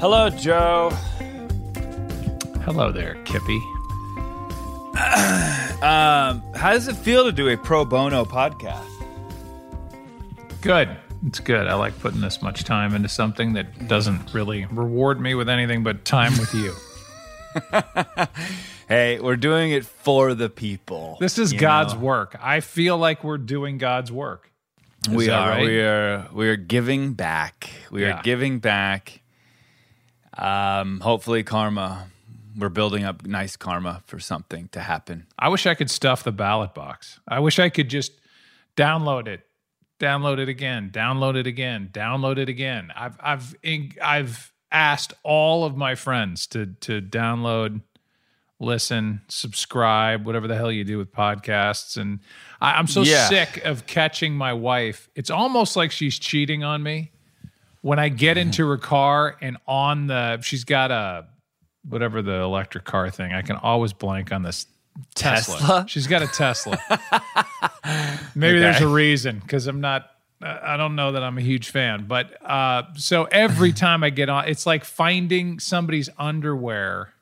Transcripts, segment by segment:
Hello, Joe. Hello there, Kippy. Um, how does it feel to do a pro bono podcast? Good. It's good. I like putting this much time into something that doesn't really reward me with anything but time with you. Hey, we're doing it for the people. This is God's know? work. I feel like we're doing God's work. Is we are. right? We are. We are giving back. We Yeah. are giving back. Um, hopefully, karma. We're building up nice karma for something to happen. I wish I could stuff the ballot box. I wish I could just download it, download it again, download it again, download it again. I've I've I've asked all of my friends to to download, listen, subscribe, whatever the hell you do with podcasts, and I, I'm so Yeah. sick of catching my wife. It's almost like she's cheating on me when I get into her car and on the she's got a whatever the electric car thing. I can always blank on this Tesla. Tesla? She's got a Tesla. Maybe there's a reason because I'm not. I don't know that I'm a huge fan, but uh, so every time I get on, it's like finding somebody's underwear,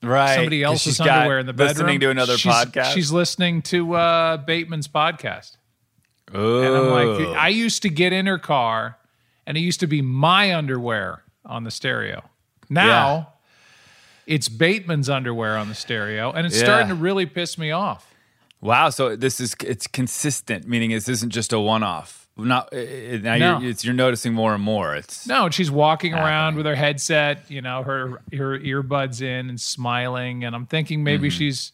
Right. somebody else's underwear in the bedroom. Listening to another She's- podcast. She's listening to uh, Bateman's podcast. Ooh. And I'm like, I used to get in her car and it used to be my underwear on the stereo. Now it's Bateman's underwear on the stereo and it's Yeah. starting to really piss me off. Wow. So this is it's consistent, meaning this isn't just a one-off. Not uh, uh, now No. you're it's, you're noticing more and more. It's No, and she's walking around with her headset, you know, her her earbuds in and smiling and I'm thinking maybe Mm-hmm. she's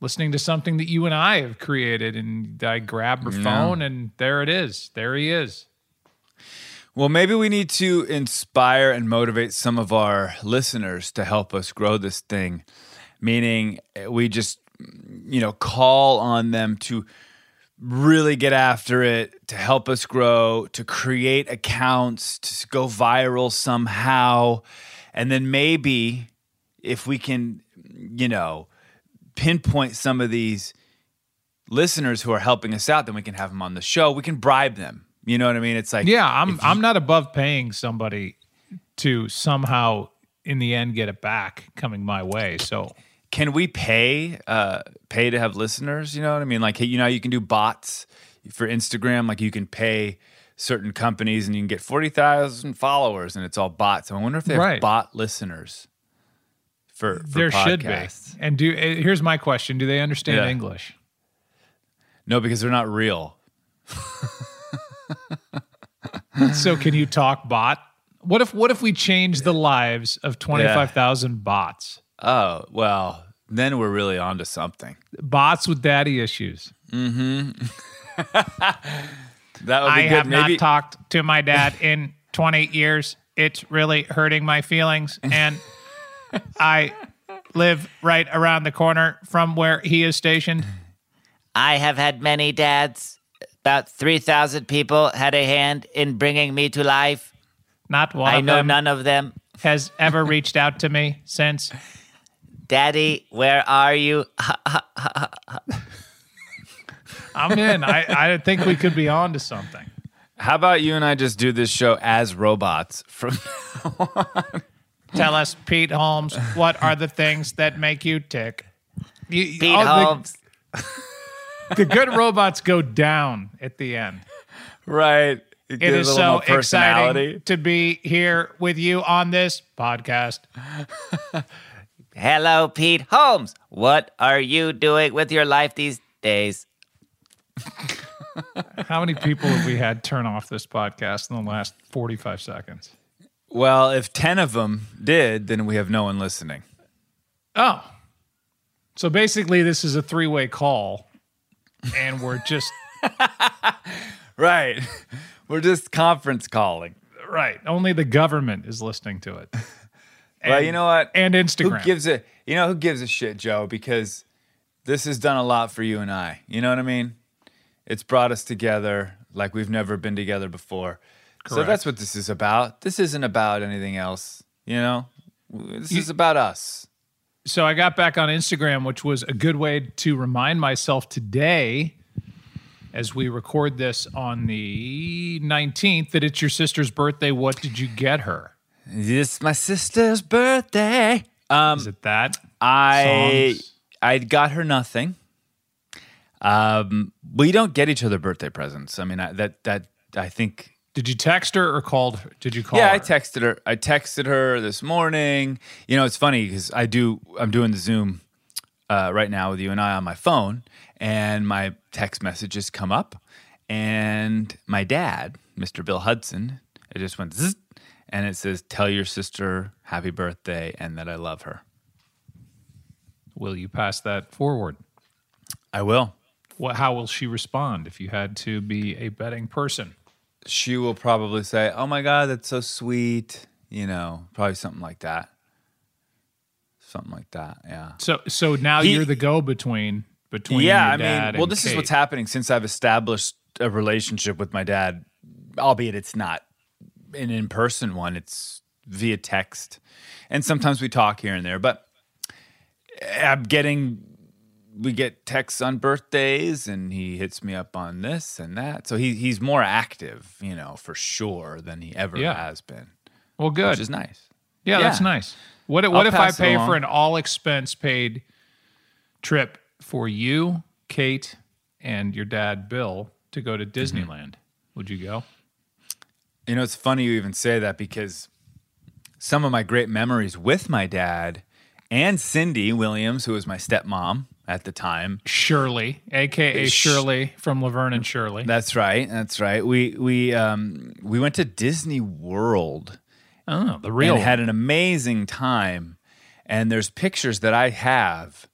listening to something that you and I have created and I grab her phone and there it is. There he is. Well, maybe we need to inspire and motivate some of our listeners to help us grow this thing. Meaning, uh, we just, you know, call on them to really get after it, to help us grow, to create accounts, to go viral somehow. And then maybe if we can, you know, pinpoint some of these listeners who are helping us out, then we can have them on the show. We can bribe them. You know what I mean? It's like, Yeah, I'm I'm not above paying somebody to somehow in the end get it back coming my way. So can we pay uh pay to have listeners you know what i mean like hey, you know you can do bots for instagram like you can pay certain companies and you can get 40,000 followers and it's all bots i wonder if they have Right. bot listeners for, for there should be. And do eh, here's my question: Do they understand Yeah. English? no because they're not real So can you talk bot? What if what if we change the lives of twenty five thousand bots? oh well then we're really on to something Bots with daddy issues. Mm-hmm. that would be I good have maybe not talked to my dad in twenty years. It's really hurting my feelings, and I live right around the corner from where he is stationed. I have had many dads. About 3,000 people had a hand in bringing me to life. Not one I of know them none of them. has ever reached out to me since. Daddy, where are you? I'm in. I, I think we could be on to something. how about you and i just do this show as robots from now on? Tell us, Pete Holmes, what are the things that make you tick? You, Pete all the- Holmes. The, good robots go down at the end. right it, It gives is a little so exciting to be here with you on this podcast. Hello, Pete Holmes. What are you doing with your life these days? How many people have we had turn off this podcast in the last 45 seconds? Well, if 10 of them did, then we have no one listening. Oh. So basically, this is a three way call, and we're just, Right. We're just conference calling. right. Only the government is listening to it. well, you know what? And Instagram. Who gives a you know who gives a shit, Joe? Because this has done a lot for you and I. You know what I mean? It's brought us together like we've never been together before. So that's what this is about. This isn't about anything else. You know, this You- is about us. So I got back on Instagram, which was a good way to remind myself today, as we record this on the 19th, that it's your sister's birthday. What did you get her? It's my sister's birthday. Um, Is it that? I Songs? I got her nothing. Um, we don't get each other birthday presents. I mean, I, that that I think Did you text her or called? Did you call yeah, her? I texted her. I texted her this morning. You know, it's funny because I do. I'm doing the Zoom uh, right now with you and I on my phone, and my text messages come up, and my dad, Mr. Bill Hudson, it just went zzz, and it says, "Tell your sister happy birthday and that I love her." Will you pass that forward? I will. What, how will she respond if you had to be a betting person? She will probably say, "Oh my God, that's so sweet." You know, probably something like that. Something like that. Yeah. So, so now He- you're the go between between yeah, I mean, well, this is what's happening since I've established a relationship with my dad, albeit it's not an in person one, it's via text. And sometimes we talk here and there, but I'm getting, we get texts on birthdays and he hits me up on this and that. So he, he's more active, you know, for sure than he ever Yeah. has been, Well, good. which is nice. Yeah, that's nice. What what I'll if I pay for an all expense paid trip for you, Kate, and your dad Bill to go to Mm-hmm. Disneyland? Would you go? You know, it's funny you even say that because some of my great memories with my dad and Cindy Williams, who was my stepmom at the time. Shirley, aka Sh- Shirley from Laverne and Shirley. That's right. That's right. We we um we went to Disney World oh, the real and had an amazing time. And there's pictures that I have.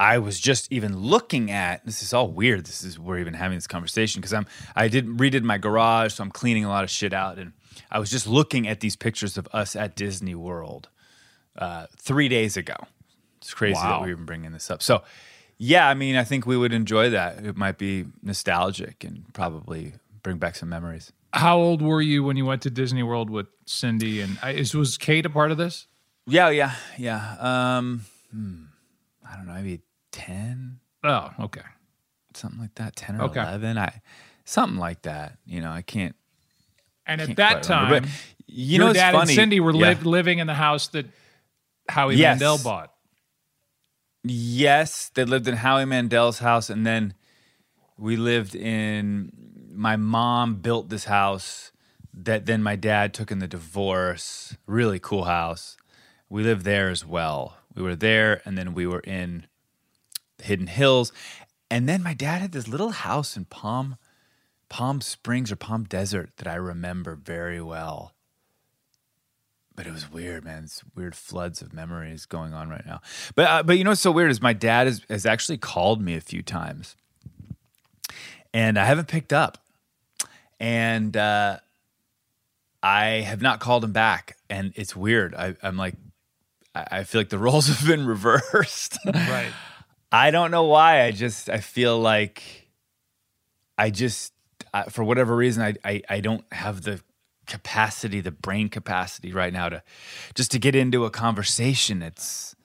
I was just even looking at. This is all weird. This is we're even having this conversation because I'm I did redid my garage, so I'm cleaning a lot of shit out, and I was just looking at these pictures of us at Disney World uh, three days ago. It's crazy that we're even bringing this up. So, yeah, I mean, I think we would enjoy that. It might be nostalgic and probably bring back some memories. How old were you when you went to Disney World with Cindy and I, is was Kate a part of this? Yeah, yeah, yeah. Um, hmm, I don't know, maybe ten. Oh, okay. something like that. Ten or Okay. eleven. I something like that. You know, I can't. And at can't that time, remember. You your know, dad funny. and Cindy were yeah. li- living in the house that Howie Yes. Mandel bought. Yes, they lived in Howie Mandel's house, and then we lived in. My mom built this house that then my dad took in the divorce. Really cool house. We lived there as well. We were there, and then we were in Hidden Hills, and then my dad had this little house in Palm, Palm Springs or Palm Desert that I remember very well but it was weird, man. It's weird floods of memories going on right now. But uh, but you know what's so weird is my dad has, has actually called me a few times, and I haven't picked up, and uh, I have not called him back, and it's weird. I, I'm like, I, I feel like the roles have been reversed. Right. I don't know why. I just I feel like I just I, for whatever reason I, I I don't have the capacity, the brain capacity right now to just to get into a conversation. It's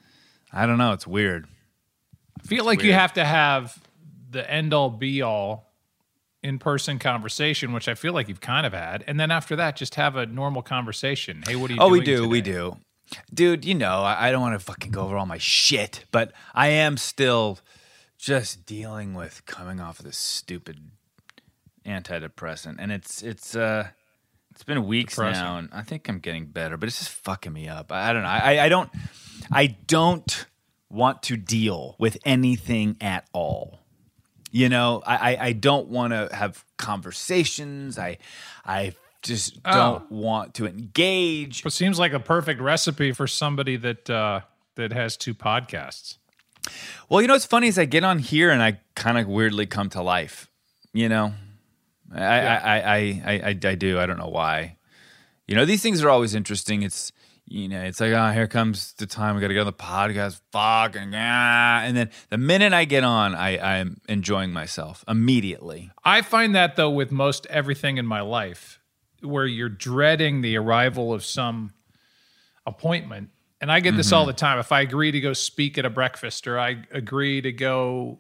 I don't know. It's weird. I feel like you have to have the end all be all in person conversation, which I feel like you've kind of had, and then after that, just have a normal conversation. Hey, what are you? Oh, we do, we do, dude. You know, I, I don't want to fucking go over all my shit, but I am still just dealing with coming off of this stupid antidepressant, and it's it's uh it's been weeks Depressing. now, and I think I'm getting better, but it's just fucking me up. I, I don't know. I, I don't I don't want to deal with anything at all. You know, I, I, I don't want to have conversations. I I just Oh. don't want to engage. It seems like a perfect recipe for somebody that uh, that has two podcasts. Well, you know what's funny is I get on here and I kind of weirdly come to life. You know, I, I, I, I, I, I, I do. I don't know why. You know, these things are always interesting. It's you know, it's like, oh, here comes the time we got to go on the podcast. Fuck and ah. and then the minute I get on, I, I'm enjoying myself immediately. I find that though with most everything in my life, where you're dreading the arrival of some appointment, and I get this all the time. If I agree to go speak at a breakfast, or I agree to go,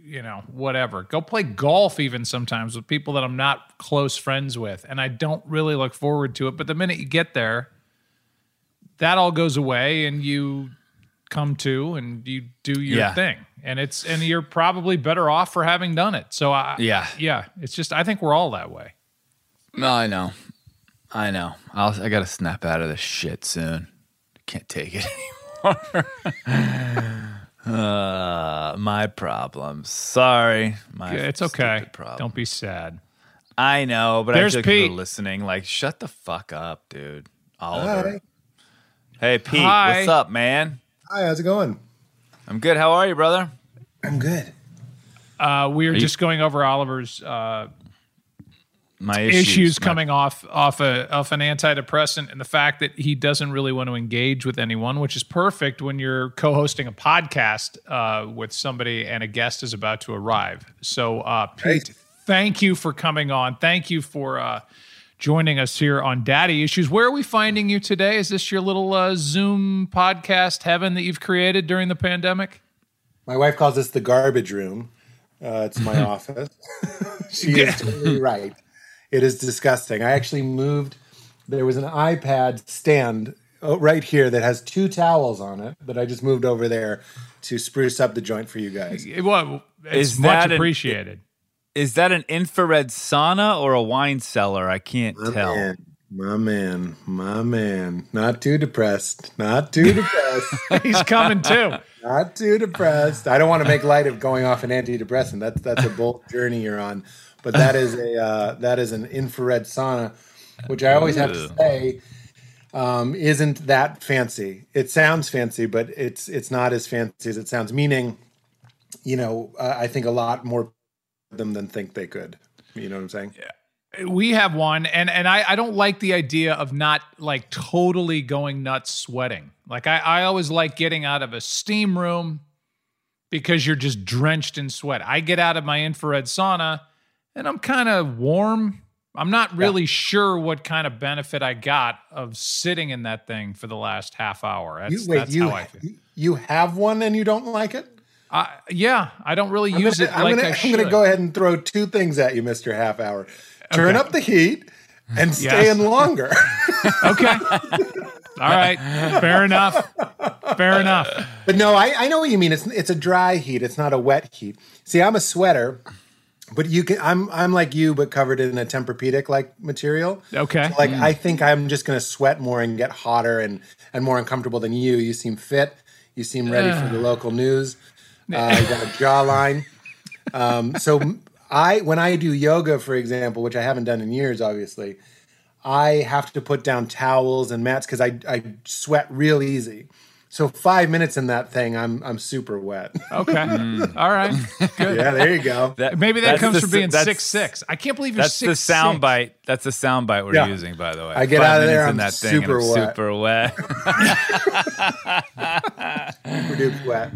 you know, whatever, go play golf, even sometimes with people that I'm not close friends with, and I don't really look forward to it. But the minute you get there, that all goes away, and you come to and you do your Yeah. thing and it's and you're probably better off for having done it so i Yeah. yeah it's just i think we're all that way No, I know, I know. I'll, I got to snap out of this shit soon. Can't take it anymore. uh, my problems. Sorry, my it's okay problem. don't be sad I know, but There's I feel like people Pete. listening. Like, shut the fuck up, dude. Hi. Oliver. Hey, Pete. Hi. What's up, man? Hi, how's it going? I'm good. How are you, brother? I'm good. uh, we were you- just going over oliver's uh, My issues, issues, my- coming off off a off an antidepressant and the fact that he doesn't really want to engage with anyone which is perfect when you're co-hosting a podcast uh, with somebody and a guest is about to arrive so uh, pete Right. thank you for coming on thank you for uh, joining us here on daddy issues where are we finding you today is this your little uh, zoom podcast heaven that you've created during the pandemic My wife calls this the garbage room. Uh, it's my office. she is totally right. It is disgusting. I actually moved. There was an iPad stand uh, right here that has two towels on it that I just moved over there to spruce up the joint for you guys. well it's Is much that an- appreciated Is that an infrared sauna or a wine cellar? I can't My tell. man, my man, my man. Not too depressed. Not too depressed. he's coming too Not too depressed. I don't want to make light of going off an antidepressant. That's that's a bold journey you're on. But that is a uh, that is an infrared sauna, which I always have to say um, isn't that fancy. It sounds fancy, but it's it's not as fancy as it sounds. Meaning, you know, uh, I think a lot more of them than think they could. You know what I'm saying? we have one and and I, I don't like the idea of not like totally going nuts sweating like I, I always like getting out of a steam room because you're just drenched in sweat i get out of my infrared sauna and i'm kind of warm i'm not really sure what kind of benefit i got of sitting in that thing for the last half hour that's, You, wait, that's you how i feel you have one and you don't like it? I, yeah i don't really I'm use gonna, it I'm like gonna, i I'm gonna go ahead and throw two things at you, Mister Half Hour. Turn Okay. up the heat and stay Yes. in longer. okay all right fair enough fair enough but no, I, I know what you mean. It's it's a dry heat. It's not a wet heat. See, I'm a sweater, but you can. I'm I'm like you, but covered in a Tempur-Pedic like material. Okay. Like I think I'm just gonna sweat more and get hotter and and more uncomfortable than you. You seem fit. You seem ready for the local news. Uh, you got a jawline. Um, so I when I do yoga, for example, which I haven't done in years, obviously, I have to put down towels and mats because I I sweat real easy. So five minutes in that thing, I'm I'm super wet. Okay. All right. Good. yeah, there you go. That- Maybe that comes the from being six six. I can't believe you're That's six. That's the sound bite. That's the sound bite we're Yeah. using, by the way. I get Five out of there, in I'm that thing, and super I'm wet. super wet. Super duper wet.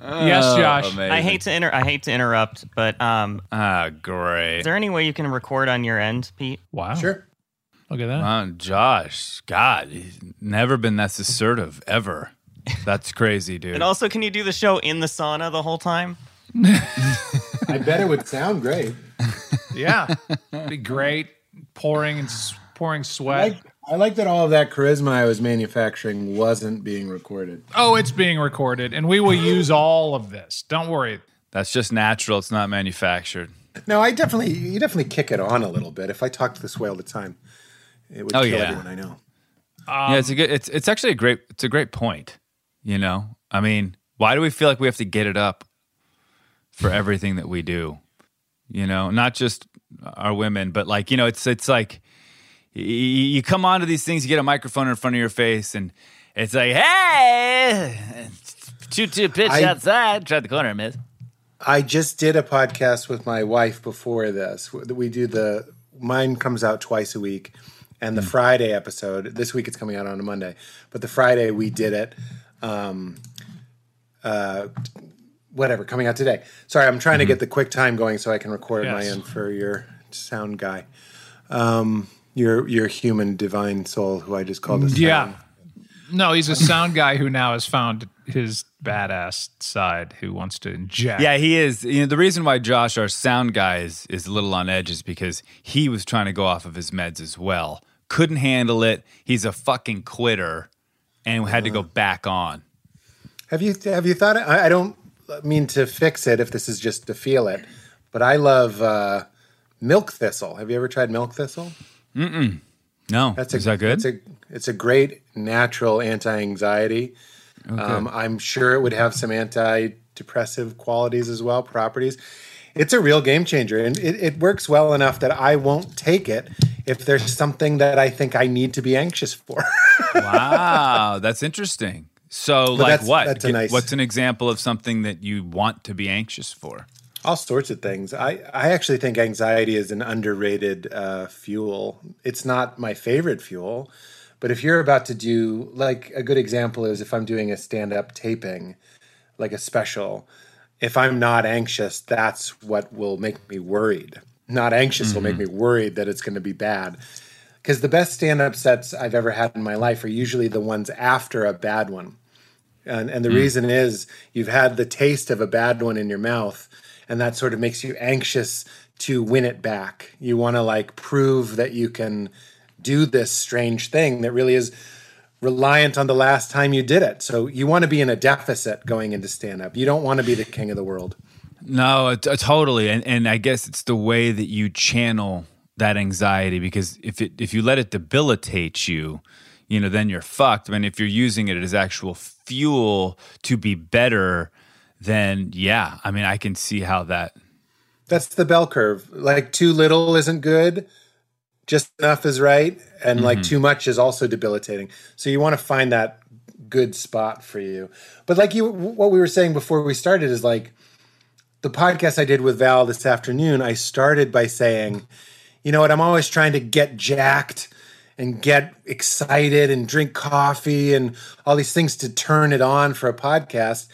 Yes, Josh. Oh, Amazing. I hate to inter- I hate to interrupt, but um, Ah, great. is there any way you can record on your end, Pete? Wow. Sure. Look at that. Josh, God, he's never been that assertive ever. That's crazy, dude. And also, can you do the show in the sauna the whole time? I bet it would sound great. Yeah. Be great. Pouring and s- pouring I sweat. like, I like that all of that charisma I was manufacturing wasn't being recorded. Oh, it's being recorded, and we will use all of this. Don't worry. That's just natural. It's not manufactured. No, I definitely you definitely kick it on a little bit. If I talked this way all the time, it would Oh, kill yeah. everyone I know. Um, yeah, it's a good. It's it's actually a great. It's a great point. You know, I mean, why do we feel like we have to get it up for everything that we do? You know, not just our women, but like you know, it's it's like you, come onto these things, you get a microphone in front of your face, and it's like, hey, two two pitch I- outside, try the corner, miss. I just did a podcast with my wife before this. We do the mine comes out twice a week, and the hmm. Friday episode. This week it's coming out on a Monday, but the Friday we did it. Um, uh, whatever, coming out today. Sorry, I'm trying to get the QuickTime going so I can record at my Yes. end for your sound guy. Um, your your human divine soul, who I just called a sound. Yeah. No, he's a sound guy who now has found his badass side who wants to inject. Yeah, he is. You know, the reason why Josh, our sound guy, is, is a little on edge is because he was trying to go off of his meds as well. Couldn't handle it. He's a fucking quitter and had to go back on. Have you have you thought? I, I don't mean to fix it if this is just to feel it, but I love uh, milk thistle. Have you ever tried milk thistle? No, That's is that good? It's a it's a great natural anti-anxiety. Um, I'm sure it would have some antidepressive qualities as well, properties. It's a real game changer, and it, it works well enough that I won't take it if there's something that I think I need to be anxious for. wow, that's interesting. So, like, that's- what? nice- What's an example of something that you want to be anxious for? all sorts of things. I, I actually think anxiety is an underrated uh, fuel. It's not my favorite fuel, but if you're about to do, like, a good example is if I'm doing a stand up taping, like a special, if I'm not anxious, that's what will make me worried. Not anxious will make me worried that it's going to be bad. Because the best stand up sets I've ever had in my life are usually the ones after a bad one. And, and the hmm. reason is you've had the taste of a bad one in your mouth, and that sort of makes you anxious to win it back. You want to like prove that you can do this strange thing that really is reliant on the last time you did it. So you want to be in a deficit going into stand up. You don't want to be the king of the world. No, t- totally. And and I guess it's the way that you channel that anxiety because if it if you let it debilitate you, you know, then you're fucked. I mean, if you're using it as actual fuel to be better, then yeah, I mean, I can see how that. That's the bell curve. Like too little isn't good, just enough is right, and like mm-hmm. too much is also debilitating. So you want to find that good spot for you. But like you what we were saying before we started is like the podcast I did with Val this afternoon, I started by saying, you know what, I'm always trying to get jacked and get excited and drink coffee and all these things to turn it on for a podcast.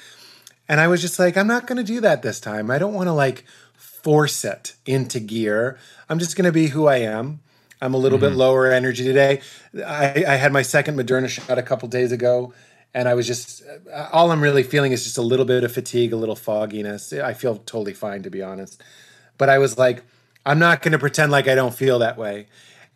And I was just like, I'm not going to do that this time. I don't want to like force it into gear. I'm just going to be who I am. I'm a little bit lower energy today. I, I had my second Moderna shot a couple days ago, and I was just uh, all I'm really feeling is just a little bit of fatigue, a little fogginess. I feel totally fine, to be honest. But I was like, I'm not going to pretend like I don't feel that way.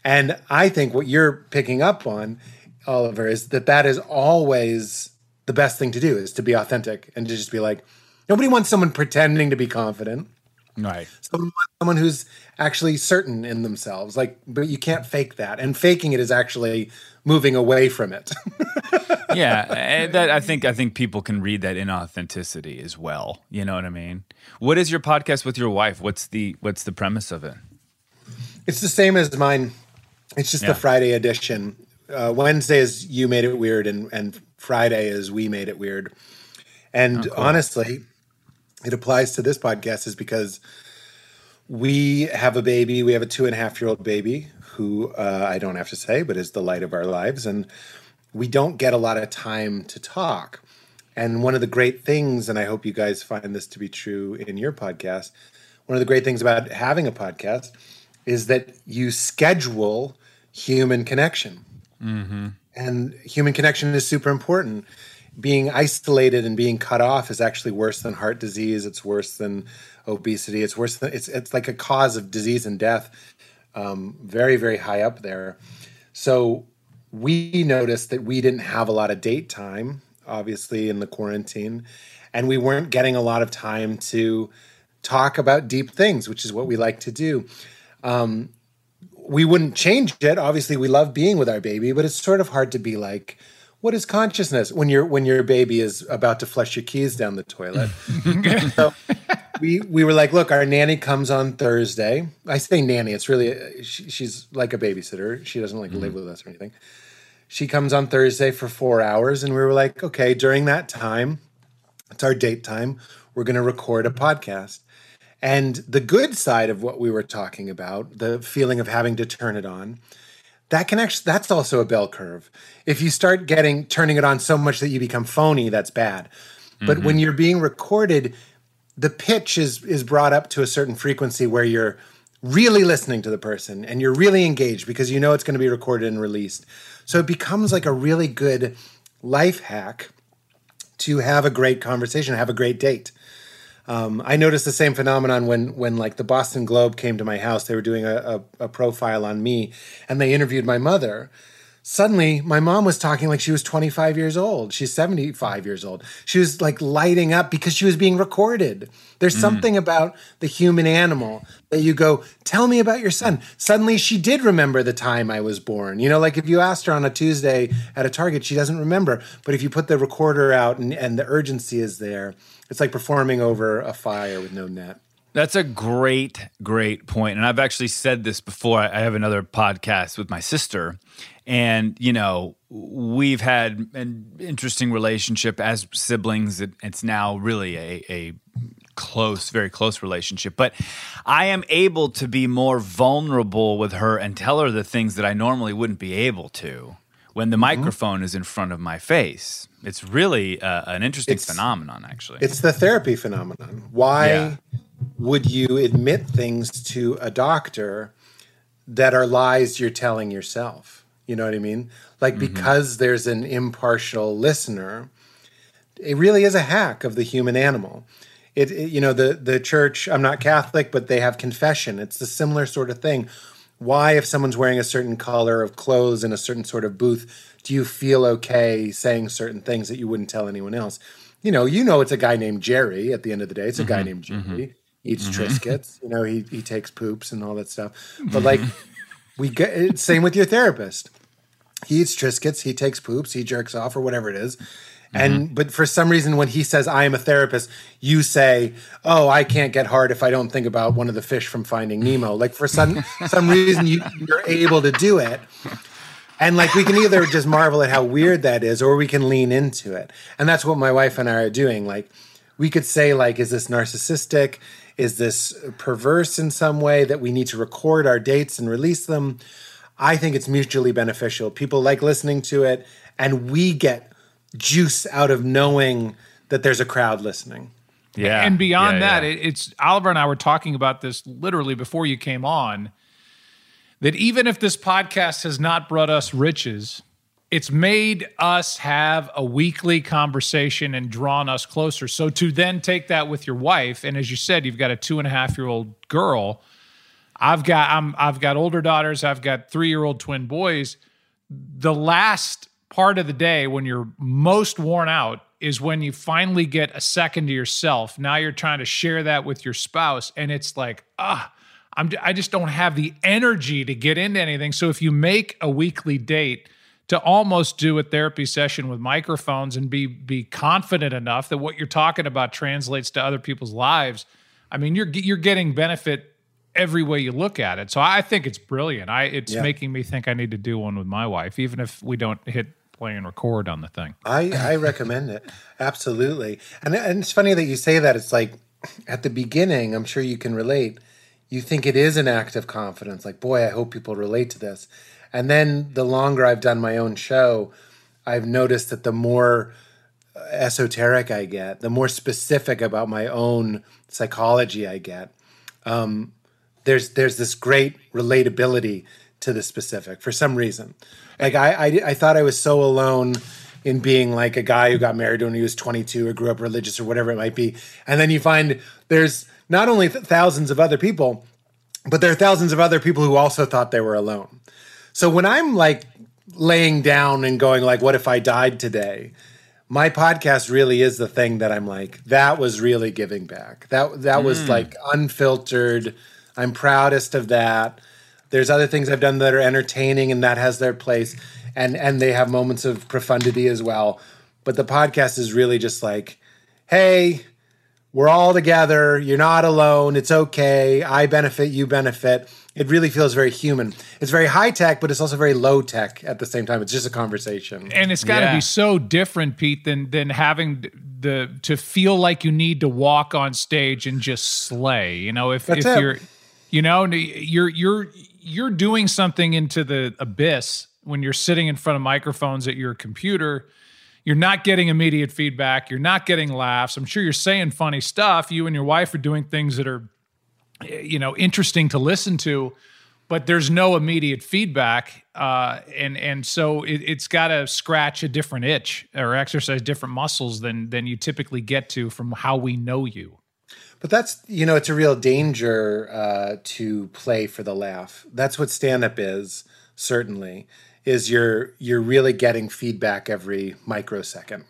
And I think what you're picking up on, Oliver, is that that is always the best thing to do is to be authentic and to just be like, nobody wants someone pretending to be confident. Right. Someone wants someone who's actually certain in themselves. Like, but you can't fake that. And faking it is actually moving away from it. yeah, eh, that I think I think people can read that inauthenticity as well. You know what I mean? What is your podcast with your wife? What's the what's the premise of it? it's the same as mine. It's just Yeah. the Friday edition. Uh, Wednesday is you made it weird, and and Friday is we made it weird. And honestly, it applies to this podcast is because we have a baby. We have a two and a half year old baby who uh, I don't have to say, but is the light of our lives, and we don't get a lot of time to talk. And one of the great things, and I hope you guys find this to be true in your podcast, one of the great things about having a podcast is that you schedule human connection. And human connection is super important. Being isolated and being cut off is actually worse than heart disease. It's worse than obesity. It's worse than it's it's like a cause of disease and death. Um, very very high up there. So we noticed that we didn't have a lot of date time, obviously in the quarantine, and we weren't getting a lot of time to talk about deep things, which is what we like to do um, we wouldn't change it. Obviously, we love being with our baby, but it's sort of hard to be like, what is consciousness when your when your baby is about to flush your keys down the toilet? so we we were like, look, our nanny comes on Thursday. I say nanny; it's really she, she's like a babysitter. She doesn't like live mm. with us or anything. She comes on Thursday for four hours, and we were like, okay, during that time, it's our date time. We're going to record a podcast. And the good side of what we were talking about, the feeling of having to turn it on, that can actually that's also a bell curve. If you start getting turning it on so much that you become phony, that's bad. But when mm-hmm. you're being recorded, the pitch is is brought up to a certain frequency where you're really listening to the person and you're really engaged because you know it's going to be recorded and released. So it becomes like a really good life hack to have a great conversation, have a great date. Um, I noticed the same phenomenon when when like the Boston Globe came to my house. They were doing a, a, a profile on me, and they interviewed my mother. Suddenly, my mom was talking like she was 25 years old. She's 75 years old. She was like lighting up because she was being recorded. There's mm. something about the human animal that you go, tell me about your son. Suddenly, she did remember the time I was born. You know, like if you asked her on a Tuesday at a Target, she doesn't remember. But if you put the recorder out and, and the urgency is there, it's like performing over a fire with no net. That's a great, great point. And I've actually said this before. I have another podcast with my sister. And, you know, we've had an interesting relationship as siblings. It's now really a, a close, very close relationship. But I am able to be more vulnerable with her and tell her the things that I normally wouldn't be able to when the microphone is in front of my face. It's really uh, an interesting It's- phenomenon, actually. It's the therapy phenomenon. Why Yeah. Would you admit things to a doctor that are lies you're telling yourself? You know what I mean? Like mm-hmm. because there's an impartial listener, it really is a hack of the human animal. It, it- you know the the church. I'm not Catholic, but they have confession. It's a similar sort of thing. Why, if someone's wearing a certain color of clothes in a certain sort of booth, do you feel okay saying certain things that you wouldn't tell anyone else? You know, you know, it's a guy named Jerry. At the end of the day, it's a guy mm-hmm. named mm-hmm. Jerry. Eats mm-hmm. Triscuits. You know, he he takes poops and all that stuff. But like, we get same with your therapist he eats Triscuits, he takes poops, he jerks off, or whatever it is. And mm-hmm. but for some reason, when he says I am a therapist, you say, "Oh, I can't get hard if I don't think about one of the fish from Finding Nemo." Like for some some reason, you, you're able to do it, and like we can either just marvel at how weird that is, or we can lean into it. And that's what my wife and I are doing. Like we could say, like, is this narcissistic? Is this perverse in some way that we need to record our dates and release them? I think it's mutually beneficial. People like listening to it, and we get juice out of knowing that there's a crowd listening. yeah. and beyond Yeah, that, yeah. It, it's Oliver and I were talking about this literally before you came on. That even if this podcast has not brought us riches, it's made us have a weekly conversation and drawn us closer. So to then take that with your wife, and as you said, you've got a two and a half year old girl. I've got I'm I've got older daughters. I've got three year old twin boys. The last part of the day when you're most worn out is when you finally get a second to yourself. Now you're trying to share that with your spouse, and it's like ah. I'm, I just don't have the energy to get into anything. So if you make a weekly date to almost do a therapy session with microphones and be be confident enough that what you're talking about translates to other people's lives, I mean you're you're getting benefit every way you look at it. So I think it's brilliant. I it's Yeah. making me think I need to do one with my wife, even if we don't hit play and record on the thing. I, I recommend it absolutely, and and it's funny that you say that. It's like at the beginning, I'm sure you can relate. You think it is an act of confidence, like boy, I hope people relate to this. And then the longer I've done my own show, I've noticed that the more esoteric I get, the more specific about my own psychology I get. Um, there's there's this great relatability to the specific for some reason. Like I, I I thought I was so alone in being like a guy who got married when he was 22 or grew up religious or whatever it might be, and then you find there's not only th- thousands of other people, but there are thousands of other people who also thought they were alone. So when I'm like laying down and going like, what if I died today? My podcast really is the thing that I'm like, that was really giving back. That that was mm. like unfiltered. I'm proudest of that. There's other things I've done that are entertaining and that has their place. And and they have moments of profundity as well. But the podcast is really just like, hey, we're all together. You're not alone. It's okay. I benefit, you benefit. It really feels very human. It's very high tech, but it's also very low tech at the same time. It's just a conversation. and it's got to Yeah. be so different pete than than having the to feel like you need to walk on stage and just slay you know if That's if it. you're you know you're you're you're doing something into the abyss when you're sitting in front of microphones at your computer you're not getting immediate feedback you're not getting laughs i'm sure you're saying funny stuff you and your wife are doing things that are you know interesting to listen to but there's no immediate feedback uh, and and so it, it's got to scratch a different itch or exercise different muscles than than you typically get to from how we know you But that's you know it's a real danger uh, to play for the laugh. That's what stand up is certainly is you're you're really getting feedback every microsecond,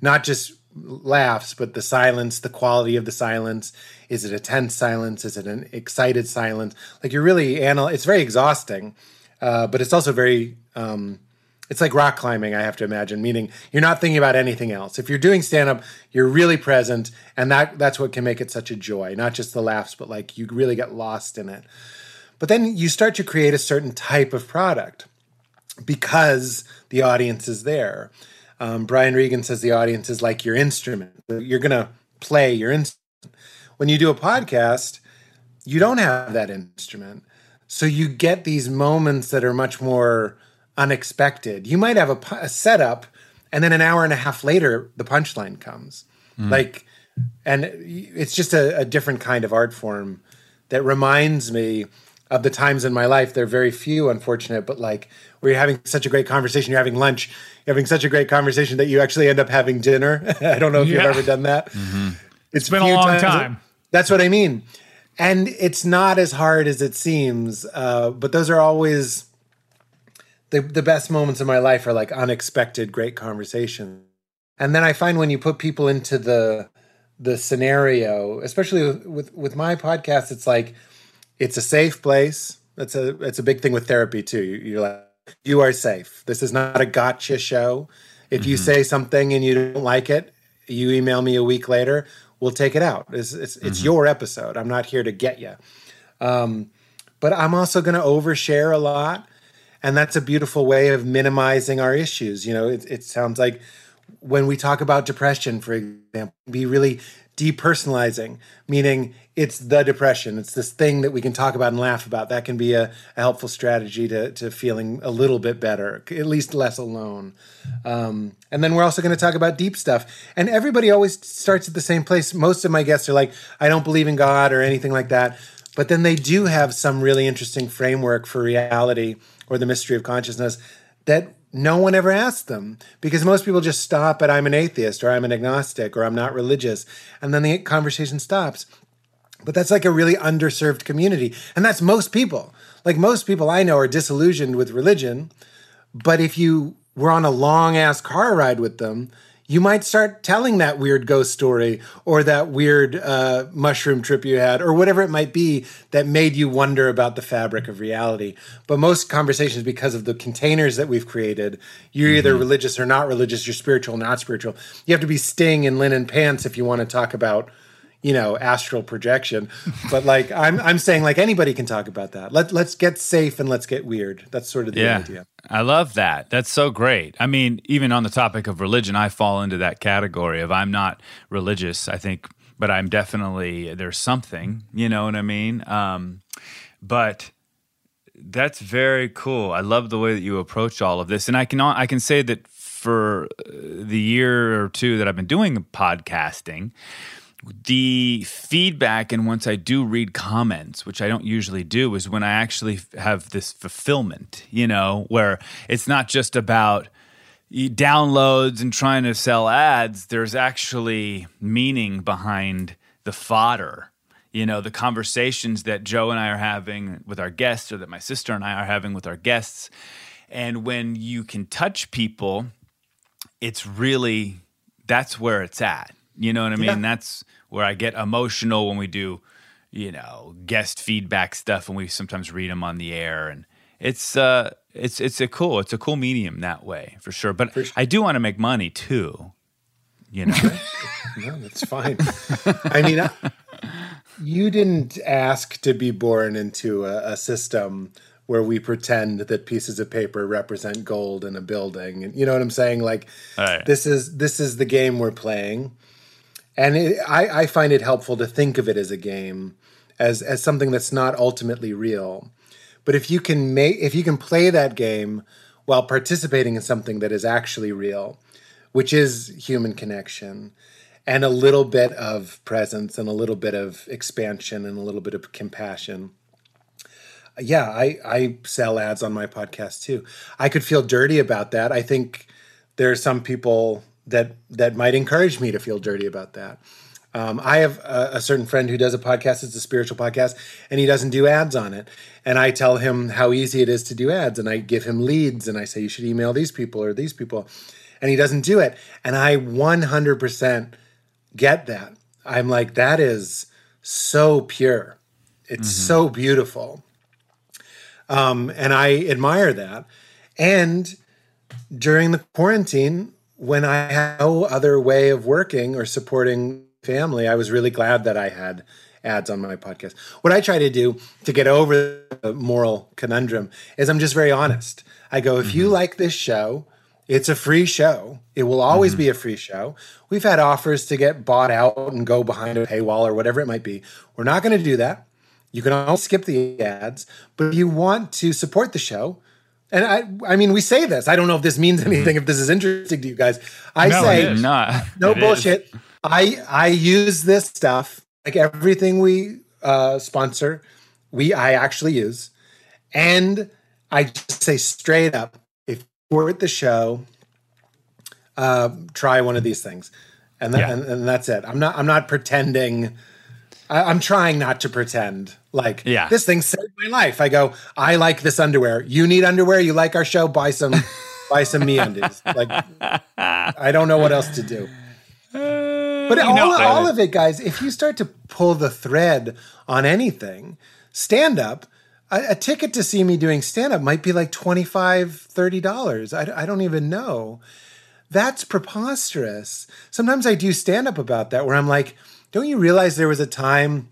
not just laughs, but the silence, the quality of the silence. Is it a tense silence? Is it an excited silence? Like you're really anal. It's very exhausting, uh, but it's also very. Um, it's like rock climbing, I have to imagine, meaning you're not thinking about anything else. If you're doing stand up, you're really present, and that that's what can make it such a joy, not just the laughs, but like you really get lost in it. But then you start to create a certain type of product because the audience is there. Um, Brian Regan says the audience is like your instrument. You're going to play your instrument. When you do a podcast, you don't have that instrument. So you get these moments that are much more unexpected. You might have a, a setup, and then an hour and a half later, the punchline comes. Like, and it's just a, a different kind of art form that reminds me of the times in my life. They're very few, unfortunate, but like where you're having such a great conversation, you're having lunch, having such a great conversation that you actually end up having dinner. I don't know if Yeah. you've ever done that. it's been a few long times- time That's what I mean. And it's not as hard as it seems, uh, but those are always the, the best moments of my life are like unexpected great conversations. And then I find when you put people into the the scenario, especially with, with, with my podcast, it's like it's a safe place. That's a it's a big thing with therapy too. You're like you are safe. This is not a gotcha show. If you say something and you don't like it, you email me a week later. We'll take it out. It's it's, it's your episode. I'm not here to get you. Um, but I'm also going to overshare a lot, and that's a beautiful way of minimizing our issues. You know, it, it sounds like when we talk about depression, for example, be really depersonalizing, meaning it's the depression. It's this thing that we can talk about and laugh about. That can be a, a helpful strategy to, to feeling a little bit better, at least less alone. Um, and then we're also going to talk about deep stuff. And everybody always starts at the same place. Most of my guests are like, I don't believe in God or anything like that. But then they do have some really interesting framework for reality or the mystery of consciousness that no one ever asked them because most people just stop at I'm an atheist or I'm an agnostic or I'm not religious. And then the conversation stops. But that's like a really underserved community. And that's most people. Like most people I know are disillusioned with religion. But if you were on a long ass car ride with them, you might start telling that weird ghost story or that weird uh, mushroom trip you had or whatever it might be that made you wonder about the fabric of reality. But most conversations, because of the containers that we've created, you're either religious or not religious, you're spiritual, not spiritual. You have to be Sting in linen pants if you want to talk about you know astral projection but like i'm i'm saying like anybody can talk about that let let's get safe and let's get weird that's sort of the Yeah. idea I love that. That's so great. I mean, even on the topic of religion, I fall into that category of I'm not religious, I think, but I'm definitely, there's something, you know what I mean? Um, but that's very cool. I love the way that you approach all of this. And I can, I can say that for uh, the year or two that I've been doing podcasting, the feedback and once I do read comments, which I don't usually do, is when I actually have this fulfillment, you know, where it's not just about downloads and trying to sell ads. There's actually meaning behind the fodder, you know, the conversations that Joe and I are having with our guests or that my sister and I are having with our guests. And when you can touch people, it's really that's where it's at. You know what I mean? Yeah. That's where I get emotional when we do, you know, guest feedback stuff and we sometimes read them on the air and it's uh it's it's a cool it's a cool medium that way for sure. But I do want to make money too. You know. No, that's fine. I mean, I, you didn't ask to be born into a, a, system where we pretend that pieces of paper represent gold in a building. And you know what I'm saying? Like, right. this is this is the game we're playing, and it, I, I find it helpful to think of it as a game, as as something that's not ultimately real. But if you can make if you can play that game while participating in something that is actually real, which is human connection and a little bit of presence and a little bit of expansion and a little bit of compassion. Yeah, I, I sell ads on my podcast too. I could feel dirty about that. I think there are some people that that might encourage me to feel dirty about that. Um, I have a, a, certain friend who does a podcast. It's a spiritual podcast, and he doesn't do ads on it. And I tell him how easy it is to do ads, and I give him leads, and I say you should email these people or these people, and he doesn't do it. And I 100% get that. I'm like that is so pure. It's mm-hmm. so beautiful, um, and I admire that. And during the quarantine, when I had no other way of working or supporting family, I was really glad that I had ads on my podcast. What I try to do to get over the moral conundrum is I'm just very honest. I go, if mm-hmm. you like this show, it's a free show. It will always mm-hmm. be a free show. We've had offers to get bought out and go behind a paywall or whatever it might be. We're not going to do that. You can all skip the ads, but if you want to support the show, and I, I mean, we say this. I don't know if this means mm-hmm. anything. Mm-hmm. If this is interesting to you guys, I no, say, not. no it bullshit. Is. I I use this stuff like everything we uh, sponsor. We I actually use, and I just say straight up, if you're at the show, uh, try one of these things, and, yeah. and and that's it. I'm not I'm not pretending. I, am trying not to pretend like yeah. this thing saved my life. I go, I like this underwear. You need underwear. You like our show? Buy some, buy some MeUndies. Like I don't know what else to do. But all, know, all of it, guys, if you start to pull the thread on anything, stand up, a, a ticket to see me doing stand up might be like $25, $30. I, I don't even know. That's preposterous. Sometimes I do stand up about that where I'm like, don't you realize there was a time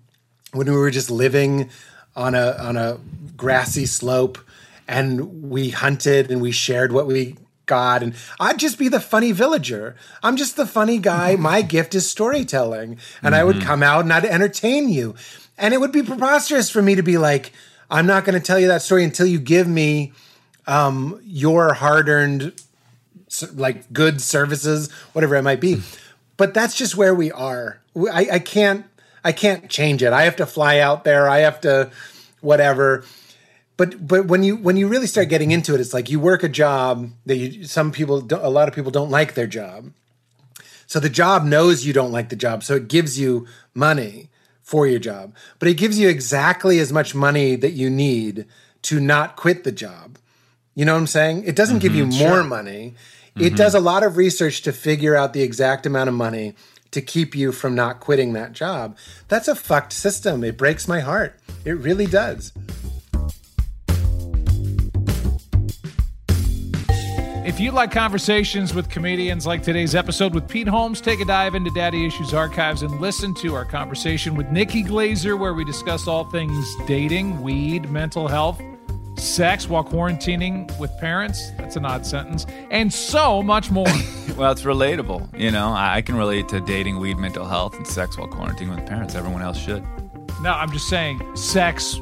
when we were just living on a on a grassy slope and we hunted and we shared what we got and I'd just be the funny villager. I'm just the funny guy. My gift is storytelling, and mm-hmm. I would mm-hmm. come out and I'd entertain you. And it would be preposterous for me to be like, I'm not going to tell you that story until you give me um, your hard-earned, like good services, whatever it might be. but that's just where we are. I, I can't. I can't change it. I have to fly out there. I have to, whatever but but when you when you really start getting into it it's like you work a job that you some people a lot of people don't like their job so the job knows you don't like the job so it gives you money for your job but it gives you exactly as much money that you need to not quit the job you know what i'm saying it doesn't mm-hmm, give you more sure. money it mm-hmm. does a lot of research to figure out the exact amount of money to keep you from not quitting that job. That's a fucked system. It breaks my heart. It really does. If you like conversations with comedians like today's episode with Pete Holmes, take a dive into Daddy Issues archives and listen to our conversation with Nikki Glazer, where we discuss all things dating, weed, mental health, sex while quarantining with parents. That's an odd sentence. And so much more. well, it's relatable. You know, I can relate to dating, weed, mental health, and sex while quarantining with parents. Everyone else should. No, I'm just saying sex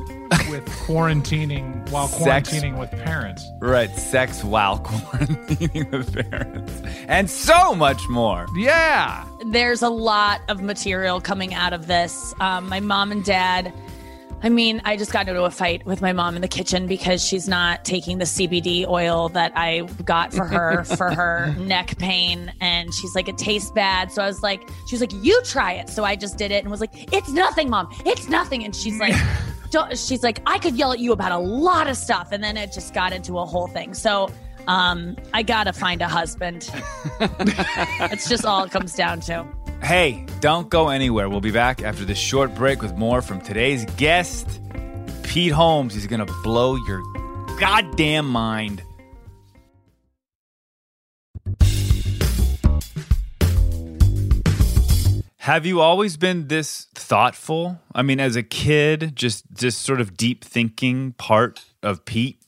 with quarantining while quarantining sex, with parents. Right, sex while quarantining with parents. And so much more. Yeah. There's a lot of material coming out of this. Um, my mom and dad. I mean, I just got into a fight with my mom in the kitchen because she's not taking the CBD oil that I got for her for her neck pain. And she's like, it tastes bad. So I was like, she was like, you try it. So I just did it and was like, it's nothing, mom. It's nothing. And she's like, don't, she's like, I could yell at you about a lot of stuff. And then it just got into a whole thing. So um, I got to find a husband. it's just all it comes down to. Hey, don't go anywhere. We'll be back after this short break with more from today's guest, Pete Holmes. He's going to blow your goddamn mind. Have you always been this thoughtful? I mean, as a kid, just this sort of deep thinking part of Pete.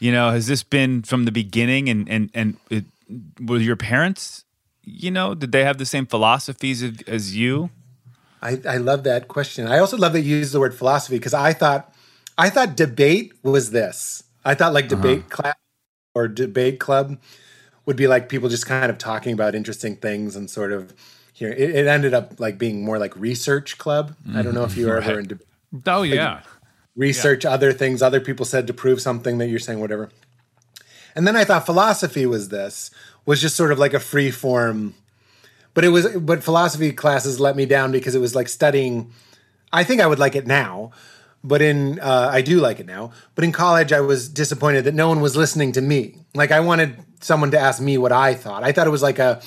You know, has this been from the beginning? And and and it, were your parents? You know, did they have the same philosophies as, as you? I, I love that question. I also love that you use the word philosophy because I thought I thought debate was this. I thought like debate uh-huh. class or debate club would be like people just kind of talking about interesting things and sort of here. It, it ended up like being more like research club. Mm-hmm. I don't know if you were right. ever in. De- oh yeah. Like research yeah. other things other people said to prove something that you're saying, whatever. And then I thought philosophy was this was just sort of like a free form, but it was but philosophy classes let me down because it was like studying. I think I would like it now, but in uh, I do like it now. But in college, I was disappointed that no one was listening to me. Like I wanted someone to ask me what I thought. I thought it was like a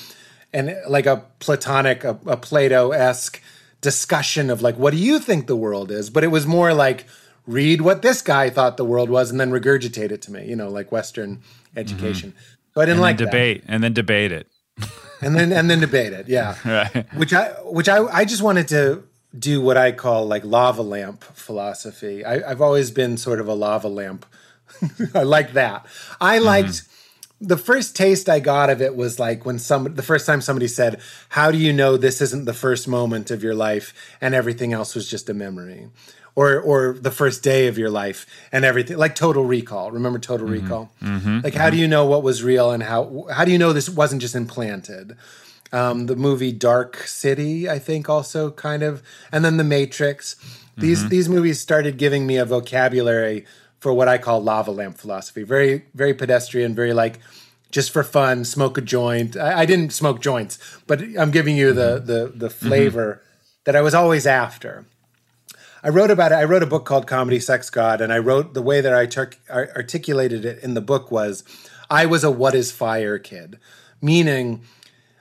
and like a platonic, a, a Plato esque discussion of like, what do you think the world is? But it was more like, read what this guy thought the world was and then regurgitate it to me, you know, like Western education. Mm-hmm. So I didn't and like debate that. and then debate it. and then and then debate it, yeah. right. Which I which I I just wanted to do what I call like lava lamp philosophy. I, have always been sort of a lava lamp. I like that. I mm-hmm. liked the first taste I got of it was like when some the first time somebody said, "How do you know this isn't the first moment of your life and everything else was just a memory?" Or or the first day of your life and everything like Total Recall. Remember Total mm-hmm. Recall? Mm-hmm. Like how do you know what was real and how how do you know this wasn't just implanted? Um, the movie Dark City, I think, also kind of, and then The Matrix. These mm-hmm. these movies started giving me a vocabulary for what I call lava lamp philosophy. Very, very pedestrian, very like just for fun, smoke a joint. I, I didn't smoke joints, but I'm giving you the the the mm-hmm. flavor mm-hmm. that I was always after. I wrote about it. I wrote a book called Comedy Sex God, and I wrote the way that I articulated it in the book was I was a what is fire kid, meaning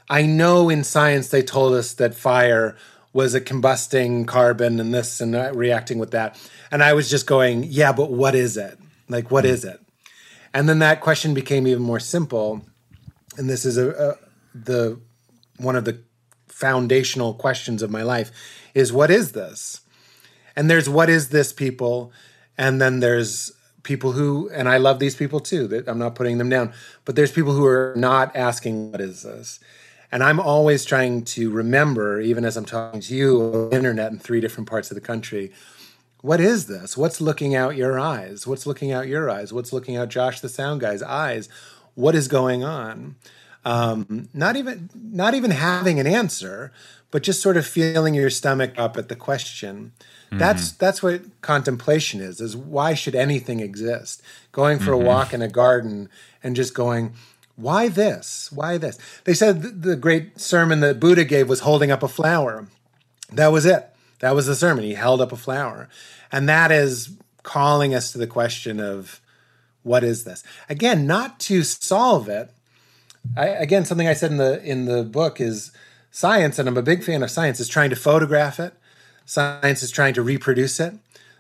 I know in science they told us that fire was a combusting carbon and this and reacting with that. And I was just going, yeah, but what is it? Like, what is it? And then that question became even more simple. And this is a, a the one of the foundational questions of my life is what is this? And there's what is this people, and then there's people who and I love these people too. That I'm not putting them down, but there's people who are not asking what is this. And I'm always trying to remember, even as I'm talking to you, on the internet in three different parts of the country, what is this? What's looking out your eyes? What's looking out your eyes? What's looking out Josh the sound guy's eyes? What is going on? Um, not even not even having an answer, but just sort of feeling your stomach up at the question. Mm-hmm. That's that's what contemplation is. Is why should anything exist? Going for mm-hmm. a walk in a garden and just going, why this? Why this? They said the great sermon that Buddha gave was holding up a flower. That was it. That was the sermon. He held up a flower. And that is calling us to the question of what is this? Again, not to solve it. I, again, something I said in the in the book is science, and I'm a big fan of science, is trying to photograph it. Science is trying to reproduce it.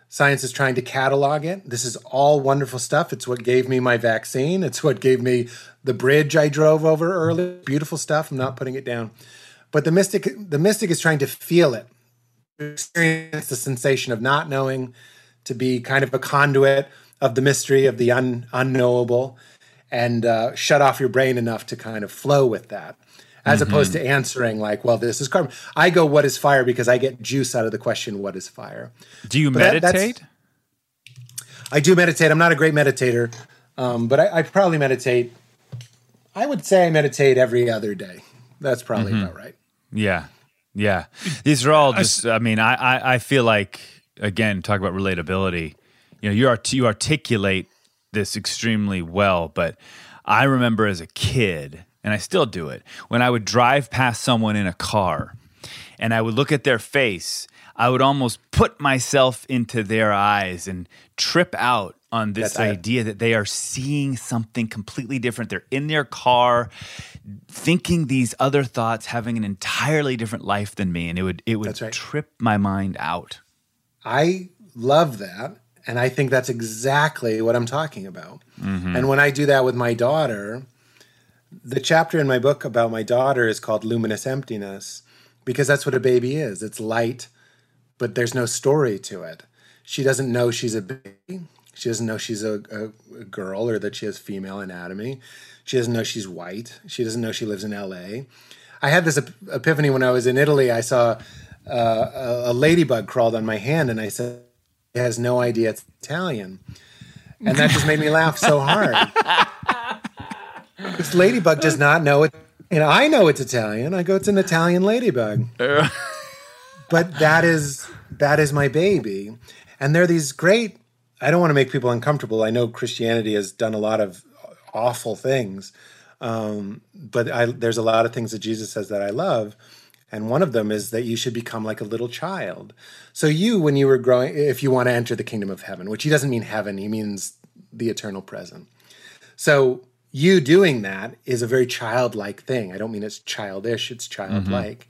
Science is trying to catalog it. This is all wonderful stuff. It's what gave me my vaccine. It's what gave me the bridge I drove over early. Beautiful stuff. I'm not putting it down. But the mystic the mystic is trying to feel it experience the sensation of not knowing, to be kind of a conduit of the mystery of the un- unknowable, and uh, shut off your brain enough to kind of flow with that, as mm-hmm. opposed to answering like, "Well, this is carbon." I go, "What is fire?" because I get juice out of the question, "What is fire?" Do you but meditate? That, I do meditate. I'm not a great meditator, um, but I, I, probably meditate. I would say I meditate every other day. That's probably mm-hmm. about right. Yeah, yeah, these are all just. I mean, I, I, I feel like again, talk about relatability. You know, you art, you articulate this extremely well, but I remember as a kid, and I still do it, when I would drive past someone in a car, and I would look at their face, I would almost put myself into their eyes and trip out on this idea that they are seeing something completely different. They're in their car thinking these other thoughts, having an entirely different life than me, and it would it would right. trip my mind out. I love that. And I think that's exactly what I'm talking about. Mm-hmm. And when I do that with my daughter, the chapter in my book about my daughter is called Luminous Emptiness. because that's what a baby is. It's light, but there's no story to it. She doesn't know she's a baby. She doesn't know she's a, a, a girl or that she has female anatomy. She doesn't know she's white. She doesn't know she lives in LA. I had this ep- epiphany when I was in Italy. I saw uh, a, a ladybug crawled on my hand, and I said, "It has no idea it's Italian," and that just made me laugh so hard. this ladybug does not know it, and I know it's Italian. I go, "It's an Italian ladybug," but that is that is my baby, and there are these great. I don't want to make people uncomfortable. I know Christianity has done a lot of awful things, um, but I, there's a lot of things that Jesus says that I love. And one of them is that you should become like a little child. So, you, when you were growing, if you want to enter the kingdom of heaven, which he doesn't mean heaven, he means the eternal present. So, you doing that is a very childlike thing. I don't mean it's childish, it's mm-hmm. childlike,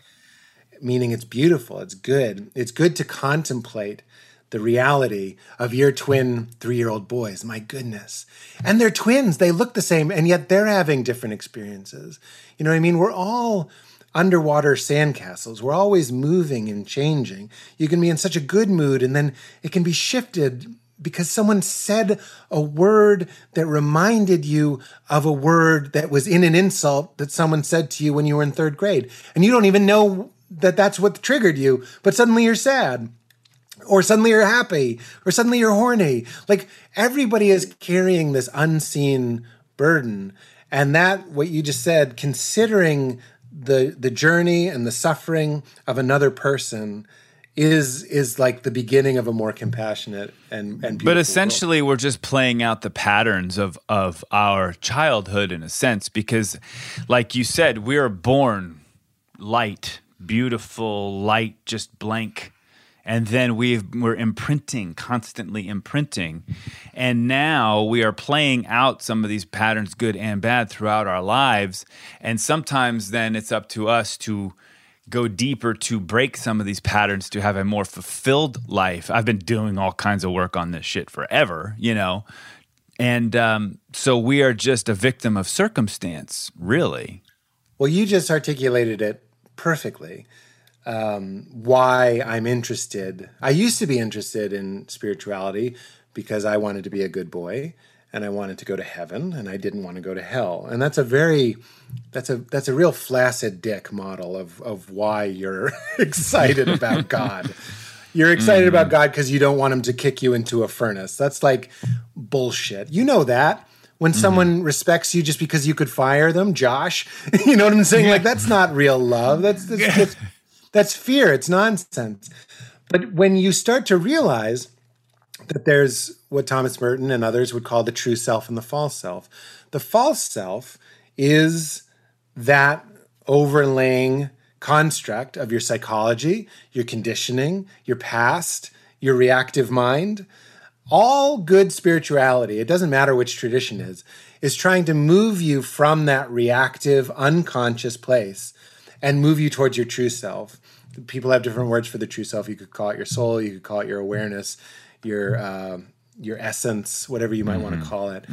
meaning it's beautiful, it's good. It's good to contemplate the reality of your twin three year old boys. My goodness. And they're twins. They look the same, and yet they're having different experiences. You know what I mean? We're all underwater sandcastles. We're always moving and changing. You can be in such a good mood, and then it can be shifted because someone said a word that reminded you of a word that was in an insult that someone said to you when you were in third grade. And you don't even know that that's what triggered you, but suddenly you're sad or suddenly you're happy, or suddenly you're horny. Like everybody is carrying this unseen burden. And that, what you just said, considering the the journey and the suffering of another person is is like the beginning of a more compassionate and and beautiful But world. essentially, we're just playing out the patterns of of our childhood in a sense, because, like you said, we are born light, beautiful, light, just blank, and then we we're imprinting, constantly imprinting, and now we are playing out some of these patterns, good and bad, throughout our lives, and sometimes then it's up to us to go deeper to break some of these patterns to have a more fulfilled life. I've been doing all kinds of work on this shit forever, you know. And um, so we are just a victim of circumstance, really. Well, you just articulated it perfectly. Um, why I'm interested. I used to be interested in spirituality because I wanted to be a good boy and I wanted to go to heaven and I didn't want to go to hell. And that's a very that's a that's a real flaccid dick model of of why you're excited about God. You're excited about mm. God because you don't want him to kick you into a furnace. That's like bullshit. You know that. When mm-hmm. someone respects you just because you could fire them, Josh, you know what I'm saying? Like that's not real love. That's that's, just, that's fear. It's nonsense. But when you start to realize that there's what Thomas Merton and others would call the true self and the false self. The false self is that overlaying construct of your psychology, your conditioning, your past, your reactive mind. All good spirituality, it doesn't matter which tradition is, is trying to move you from that reactive, unconscious place and move you towards your true self. People have different words for the true self. You could call it your soul, you could call it your awareness, your uh, your essence, whatever you might want to call it.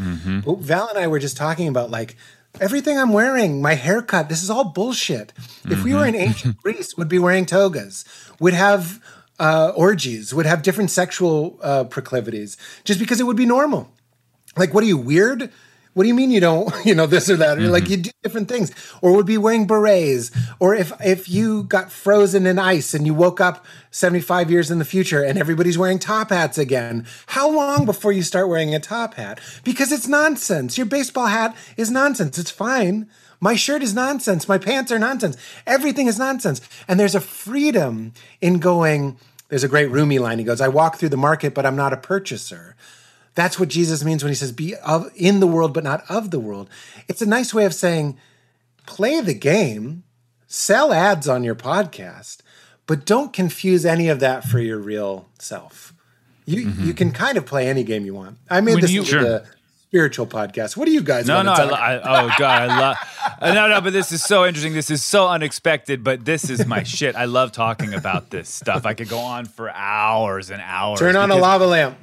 But Val and I were just talking about like everything I'm wearing, my haircut, this is all bullshit. If we were in ancient Greece, would be wearing togas, would have uh, orgies, would have different sexual uh, proclivities, just because it would be normal. Like, what are you weird? What do you mean you don't, you know, this or that? Or like mm-hmm. you do different things, or would be wearing berets, or if if you got frozen in ice and you woke up seventy five years in the future and everybody's wearing top hats again. How long before you start wearing a top hat? Because it's nonsense. Your baseball hat is nonsense. It's fine. My shirt is nonsense. My pants are nonsense. Everything is nonsense. And there's a freedom in going. There's a great Rumi line. He goes, "I walk through the market, but I'm not a purchaser." That's what Jesus means when he says, be of, in the world, but not of the world. It's a nice way of saying, play the game, sell ads on your podcast, but don't confuse any of that for your real self. You, you can kind of play any game you want. I made When this you- Sure. the spiritual podcast. What do you guys No, want no, to I, I, oh god, I love. uh, no, no, but this is so interesting. This is so unexpected, but this is my shit. I love talking about this stuff. I could go on for hours and hours. Turn on a lava lamp.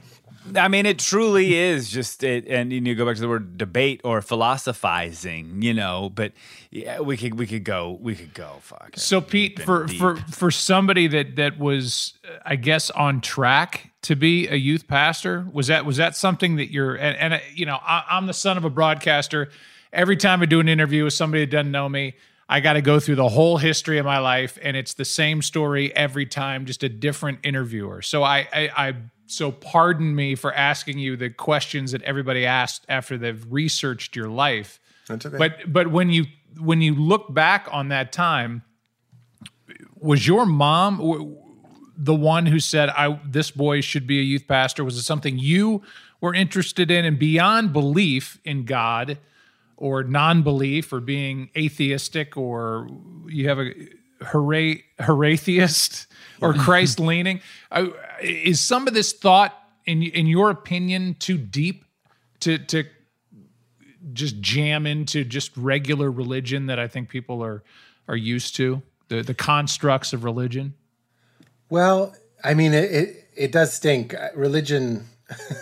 I mean, it truly is just it, and you go back to the word debate or philosophizing, you know. But yeah, we could we could go we could go. Fuck. So Pete, for deep. for for somebody that that was, uh, I guess, on track to be a youth pastor, was that was that something that you're and, and uh, you know, I, I'm the son of a broadcaster. Every time I do an interview with somebody that doesn't know me, I got to go through the whole history of my life, and it's the same story every time, just a different interviewer. So I I. I so pardon me for asking you the questions that everybody asked after they've researched your life. That's okay. But but when you when you look back on that time, was your mom w- the one who said, "I this boy should be a youth pastor"? Was it something you were interested in, and beyond belief in God, or non-belief, or being atheistic, or you have a hooray hooratheist or Christ leaning? Is some of this thought, in in your opinion, too deep to to just jam into just regular religion that I think people are are used to the the constructs of religion. Well, I mean, it it, it does stink. Uh, Religion.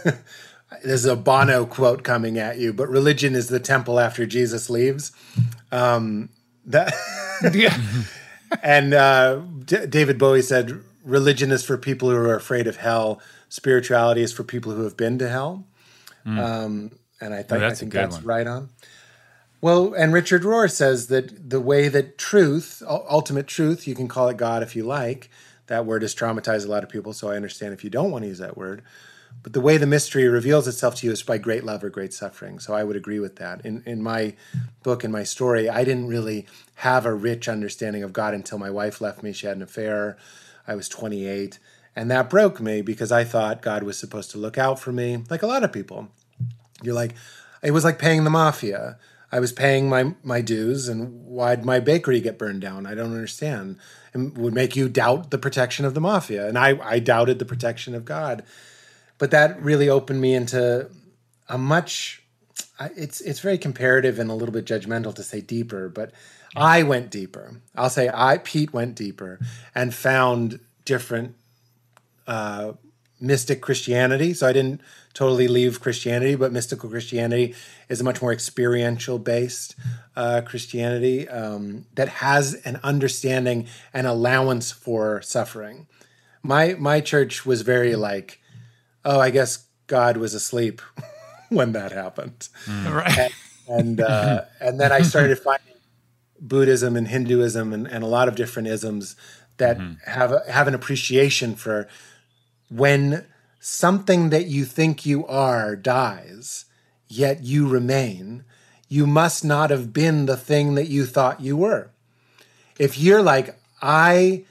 There's a Bono quote coming at you, but religion is the temple after Jesus leaves. Um, that Yeah, and uh, D- David Bowie said, "Religion is for people who are afraid of hell. Spirituality is for people who have been to hell." Um, and I, th- that's I think that's one. right on. Well, and Richard Rohr says that the way that truth, ultimate truth, you can call it God if you like. That word has traumatized a lot of people, so I understand if you don't want to use that word. But the way the mystery reveals itself to you is by great love or great suffering. So I would agree with that. In in my book, in my story, I didn't really have a rich understanding of God until my wife left me. She had an affair. I was 28. And that broke me because I thought God was supposed to look out for me, like a lot of people. You're like, it was like paying the mafia. I was paying my my dues, and why'd my bakery get burned down? I don't understand. It would make you doubt the protection of the mafia, and I I doubted the protection of God. But that really opened me into a much. It's it's very comparative and a little bit judgmental to say deeper, but I went deeper. I'll say I Pete went deeper and found different uh, mystic Christianity. So I didn't totally leave Christianity, but mystical Christianity is a much more experiential based uh, Christianity um, that has an understanding and allowance for suffering. My my church was very like, oh, I guess God was asleep when that happened right. and uh, and then I started finding Buddhism and Hinduism and, and a lot of different isms that mm-hmm. have a, have an appreciation for when something that you think you are dies, yet you remain. You must not have been the thing that you thought you were. If you're like, I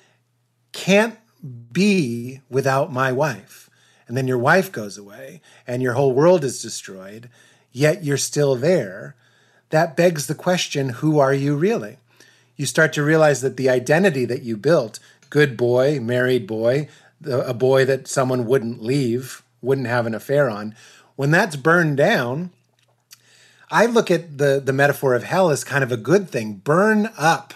can't be without my wife. And then your wife goes away and your whole world is destroyed, yet you're still there. That begs the question who are you really? You start to realize that the identity that you built good boy, married boy, a boy that someone wouldn't leave, wouldn't have an affair on when that's burned down, I look at the the metaphor of hell as kind of a good thing. Burn up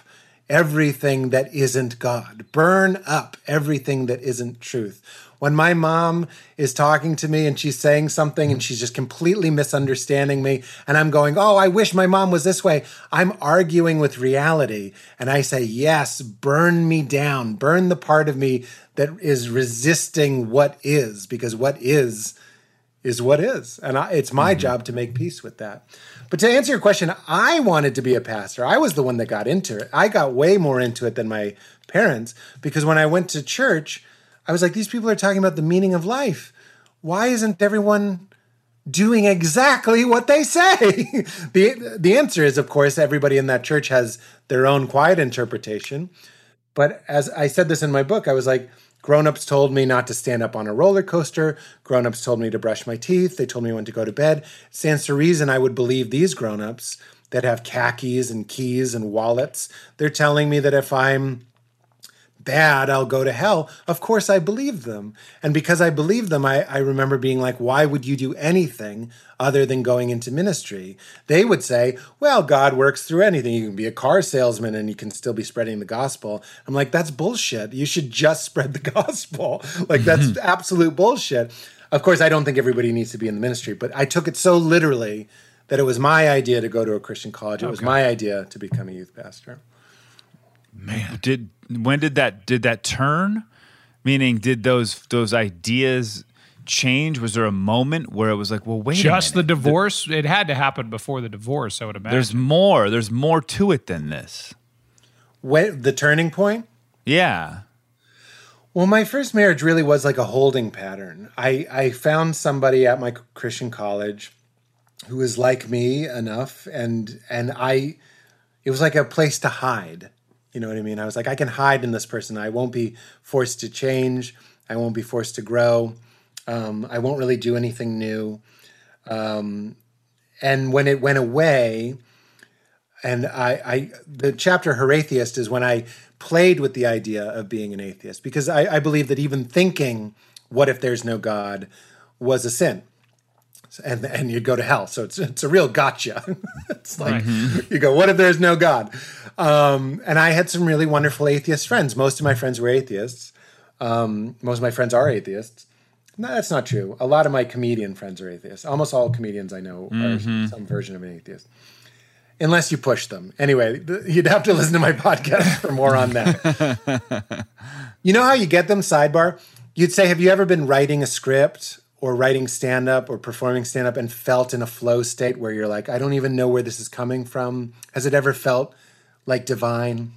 everything that isn't God. Burn up everything that isn't truth. When my mom is talking to me and she's saying something and she's just completely misunderstanding me, and I'm going, Oh, I wish my mom was this way. I'm arguing with reality. And I say, Yes, burn me down. Burn the part of me that is resisting what is, because what is is what is. And I, it's my mm-hmm. job to make peace with that. But to answer your question, I wanted to be a pastor. I was the one that got into it. I got way more into it than my parents because when I went to church, I was like, these people are talking about the meaning of life. Why isn't everyone doing exactly what they say? the, the answer is, of course, everybody in that church has their own quiet interpretation. But as I said this in my book, I was like, grown-ups told me not to stand up on a roller coaster. Grown-ups told me to brush my teeth. They told me when to go to bed. Stands to reason I would believe these grown-ups that have khakis and keys and wallets. They're telling me that if I'm bad, I'll go to hell. Of course, I believed them. And because I believed them, I, I remember being like, why would you do anything other than going into ministry? They would say, well, God works through anything. You can be a car salesman and you can still be spreading the gospel. I'm like, that's bullshit. You should just spread the gospel. Like, that's mm-hmm. absolute bullshit. of course, I don't think everybody needs to be in the ministry, but I took it so literally that it was my idea to go to a Christian college. It was my idea to become a youth pastor. Man, did when did that did that turn? Meaning, did those those ideas change? Was there a moment where it was like, well, wait, Just a the minute. divorce. it had to happen before the divorce. I would imagine. There's more. There's more to it than this. When, the turning point? Yeah. Well, my first marriage really was like a holding pattern. I, I found somebody at my Christian college who was like me enough, and and I, it was like a place to hide. You know what I mean? I was like, I can hide in this person. I won't be forced to change. I won't be forced to grow. Um, I won't really do anything new. Um, and when it went away, and I, I the chapter Heratheist is when I played with the idea of being an atheist because I, I believe that even thinking, "What if there's no God?" was a sin, and and you'd go to hell. So it's it's a real gotcha. it's like you go, "What if there's no God?" Um, and I had some really wonderful atheist friends. Most of my friends were atheists. Um, most of my friends are atheists. No, that's not true. A lot of my comedian friends are atheists. Almost all comedians I know are some version of an atheist unless you push them. Anyway, you'd have to listen to my podcast for more on that. you know how you get them? Sidebar. You'd say, Have you ever been writing a script or writing stand up or performing stand up and felt in a flow state where you're like, I don't even know where this is coming from? Has it ever felt like divine?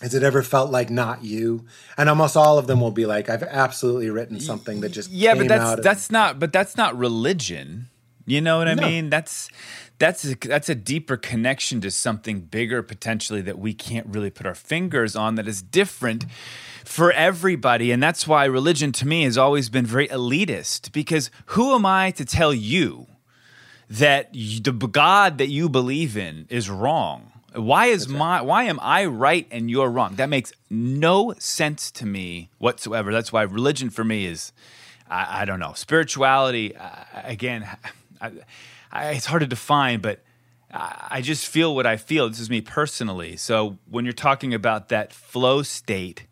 Has it ever felt like not you? And almost all of them will be like, I've absolutely written something that just Yeah, but that's out of- that's not but that's not religion. You know what I No. mean? That's that's a, that's a deeper connection to something bigger potentially that we can't really put our fingers on that is different for everybody and that's why religion to me has always been very elitist because who am I to tell you that the God that you believe in is wrong? Why is my why am I right and you're wrong? That makes no sense to me whatsoever. That's why religion for me is I, I don't know spirituality. Uh, again, I, I, it's hard to define, but I just feel what I feel. This is me personally. So when you're talking about that flow state,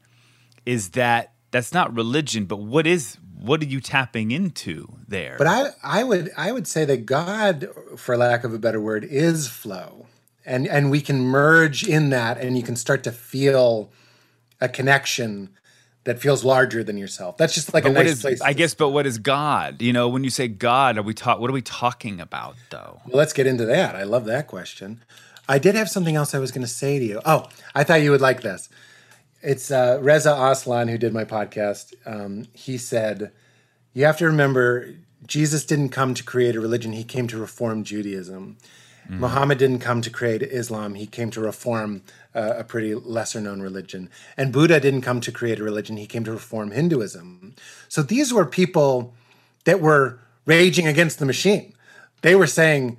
is that that's not religion, but what is what are you tapping into there? But I, I would I would say that God, for lack of a better word, is flow. And and we can merge in that and you can start to feel a connection that feels larger than yourself. That's just like But a nice is place. I guess but what is God? You know, when you say God, are we talk what are we talking about though? Well, let's get into that. I love that question. I did have something else I was going to say to you. Oh, I thought you would like this. It's uh, Reza Aslan who did my podcast. Um, he said, "You have to remember, Jesus didn't come to create a religion; he came to reform Judaism. Muhammad didn't come to create Islam; he came to reform uh, a pretty lesser-known religion. And Buddha didn't come to create a religion; he came to reform Hinduism. So these were people that were raging against the machine. They were saying."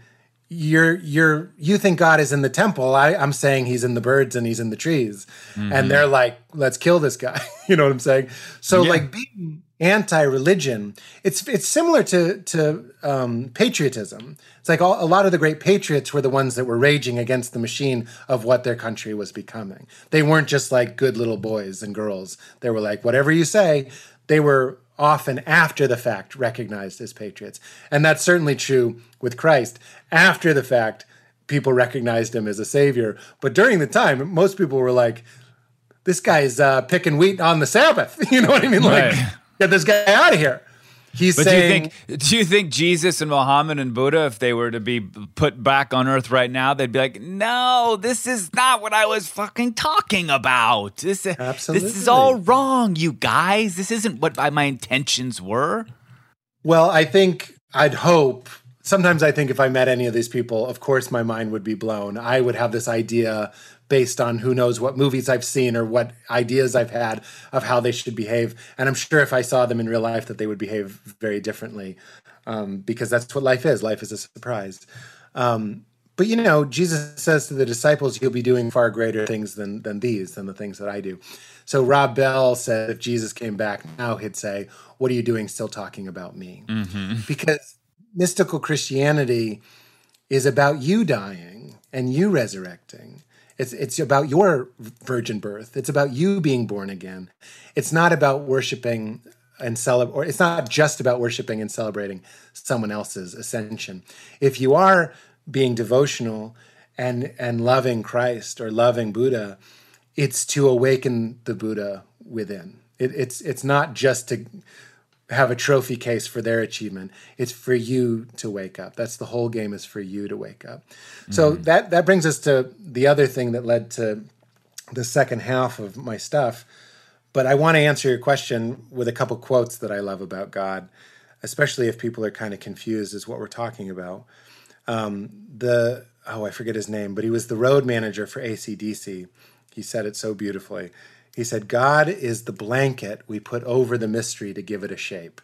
You're you're you think God is in the temple. I, I'm saying he's in the birds and he's in the trees. And they're like, let's kill this guy. you know what I'm saying? So like being anti-religion, it's it's similar to to um, patriotism. It's like all, a lot of the great patriots were the ones that were raging against the machine of what their country was becoming. They weren't just like good little boys and girls. They were like, whatever you say. They were often after the fact recognized as patriots. And that's certainly true with Christ. After the fact, people recognized him as a savior. But during the time, most people were like, this guy's uh, picking wheat on the Sabbath. You know what I mean? Like, Right. get this guy out of here. He's But do you think do you think Jesus and Muhammad and Buddha, if they were to be put back on Earth right now, they'd be like, "No, this is not what I was fucking talking about. This this is all wrong, you guys. This isn't what my intentions were." Well, I think I'd hope. Sometimes I think if I met any of these people, of course my mind would be blown. I would have this idea based on who knows what movies I've seen or what ideas I've had of how they should behave. And I'm sure if I saw them in real life that they would behave very differently um, because that's what life is. Life is a surprise. Um, but you know, Jesus says to the disciples, "You'll be doing far greater things than than these, than the things that I do." So Rob Bell said, if Jesus came back now, he'd say, "What are you doing, still talking about me?" Because mystical Christianity is about you dying and you resurrecting. It's it's about your virgin birth. It's about you being born again. It's not about worshiping and celebrate, or it's not just about worshiping and celebrating someone else's ascension. If you are being devotional and and loving Christ or loving Buddha, it's to awaken the Buddha within. It, it's it's not just to have a trophy case for their achievement. It's for you to wake up. That's the whole game is for you to wake up. Mm-hmm. So that that brings us to the other thing that led to the second half of my stuff. But I want to answer your question with a couple quotes that I love about God, especially if people are kind of confused as what we're talking about. Um, the oh, I forget his name, but he was the road manager for AC/DC. He said it so beautifully. He said, God is the blanket we put over the mystery to give it a shape.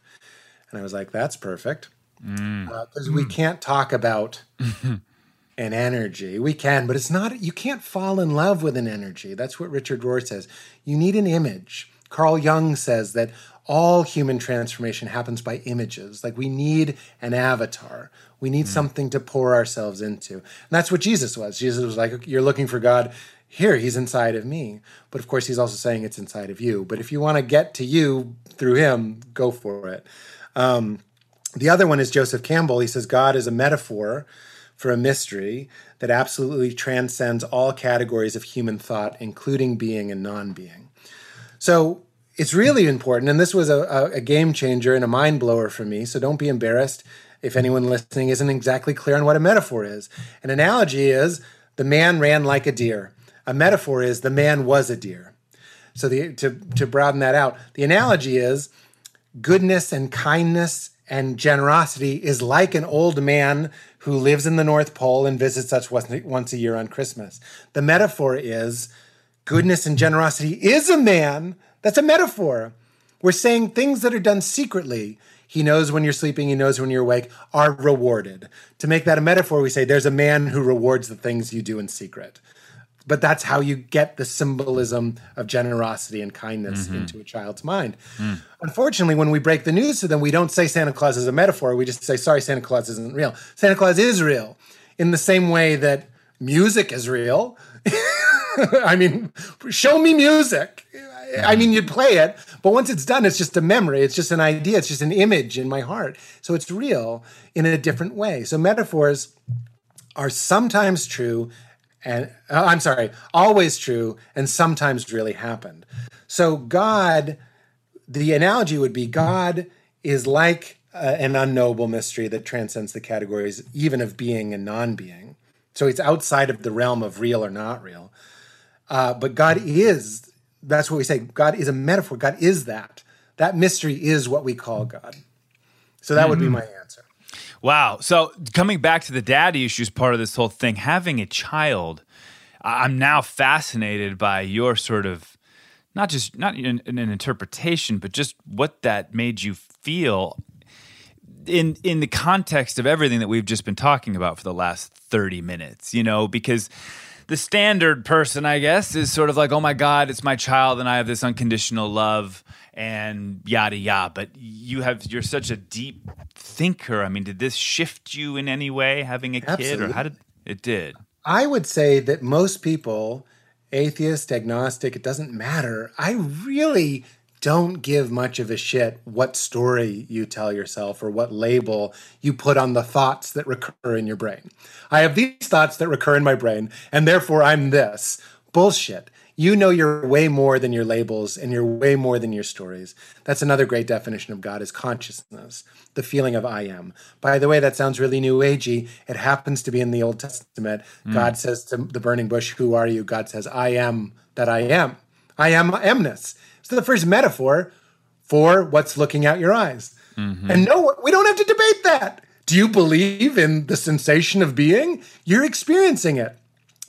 And I was like, that's perfect. Because mm. uh, mm. we can't talk about an energy. We can, but it's not, you can't fall in love with an energy. That's what Richard Rohr says. You need an image. Carl Jung says that all human transformation happens by images. Like we need an avatar. We need mm. something to pour ourselves into. And that's what Jesus was. Jesus was like, You're looking for God. Here, he's inside of me. But of course, he's also saying it's inside of you. But if you want to get to you through him, go for it. Um, the other one is Joseph Campbell. He says, God is a metaphor for a mystery that absolutely transcends all categories of human thought, including being and non being. So it's really important. And this was a, a, game changer and a mind blower for me. So don't be embarrassed if anyone listening isn't exactly clear on what a metaphor is. An analogy is the man ran like a deer. A metaphor is the man was a deer. So the, to, to broaden that out, the analogy is goodness and kindness and generosity is like an old man who lives in the North Pole and visits us once a year on Christmas. The metaphor is goodness and generosity is a man. That's a metaphor. We're saying things that are done secretly he knows when you're sleeping, he knows when you're awake, are rewarded. To make that a metaphor, we say there's a man who rewards the things you do in secret. But that's how you get the symbolism of generosity and kindness mm-hmm. into a child's mind. Mm. Unfortunately, when we break the news to them, we don't say Santa Claus is a metaphor. We just say, sorry, Santa Claus isn't real. Santa Claus is real in the same way that music is real. I mean, show me music. I mean, you'd play it, but once it's done, it's just a memory. It's just an idea. It's just an image in my heart. So it's real in a different way. So metaphors are sometimes true and uh, I'm sorry, always true and sometimes really happened. So God, the analogy would be God is like uh, an unknowable mystery that transcends the categories even of being and non-being. So it's outside of the realm of real or not real. Uh, but God is that's what we say. God is a metaphor. God is that. That mystery is what we call God. So that mm-hmm. would be mm-hmm. my answer. Wow. So coming back to the daddy issues part of this whole thing, having a child, I'm now fascinated by your sort of not just not an, an interpretation, but just what that made you feel in in the context of everything that we've just been talking about for the last 30 minutes, you know, because the standard person, I guess, is sort of like, oh my God, it's my child and I have this unconditional love and yada yada. But you have you're such a deep thinker. I mean, did this shift you in any way having a kid or how did it did? I would say that most people, atheist, agnostic, it doesn't matter. I really don't give much of a shit what story you tell yourself or what label you put on the thoughts that recur in your brain. I have these thoughts that recur in my brain, and therefore I'm this. Bullshit. You know you're way more than your labels and you're way more than your stories. That's another great definition of God is consciousness, the feeling of I am. By the way, that sounds really new agey. It happens to be in the Old Testament. Mm. God says to the burning bush, Who are you? God says, I am that I am. I am amness. So the first metaphor for what's looking out your eyes. Mm-hmm. And no, we don't have to debate that. Do you believe in the sensation of being? You're experiencing it.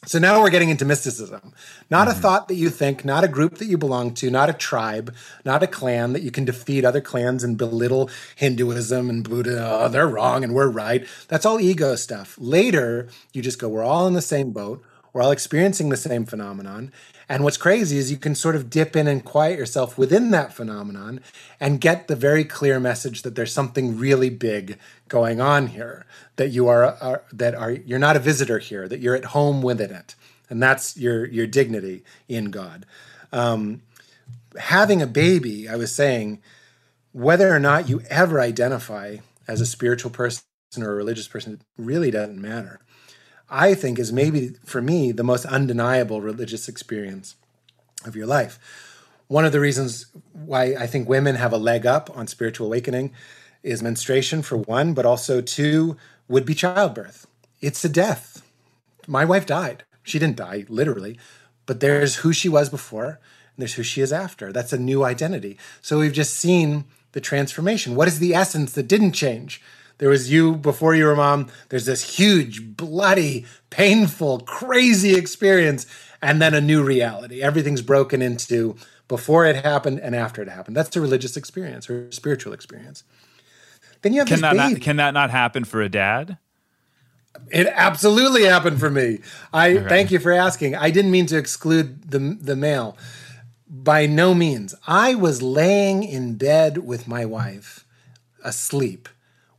So now we're getting into mysticism. Not mm-hmm. a thought that you think, not a group that you belong to, not a tribe, not a clan that you can defeat other clans and belittle Hinduism and Buddha. Oh, they're wrong and we're right. That's all ego stuff. Later, you just go, we're all in the same boat. We're all experiencing the same phenomenon. And what's crazy is you can sort of dip in and quiet yourself within that phenomenon and get the very clear message that there's something really big going on here, that you are, are that are you're not a visitor here, that you're at home within it. And that's your your dignity in God. Um, having a baby, I was saying, whether or not you ever identify as a spiritual person or a religious person it really doesn't matter. I think is maybe for me the most undeniable religious experience of your life. One of the reasons why I think women have a leg up on spiritual awakening is menstruation, for one, but also two, would be childbirth. It's a death. My wife died. She didn't die literally, but there's who she was before and there's who she is after. That's a new identity. So we've just seen the transformation. What is the essence that didn't change? There was you before you were mom. There's this huge, bloody, painful, crazy experience, and then a new reality. Everything's broken into before it happened and after it happened. That's a religious experience or spiritual experience. Then you have Can this that not, can that not happen for a dad? It absolutely happened for me. I thank you for asking. I didn't mean to exclude the the male. By no means. I was laying in bed with my wife, asleep,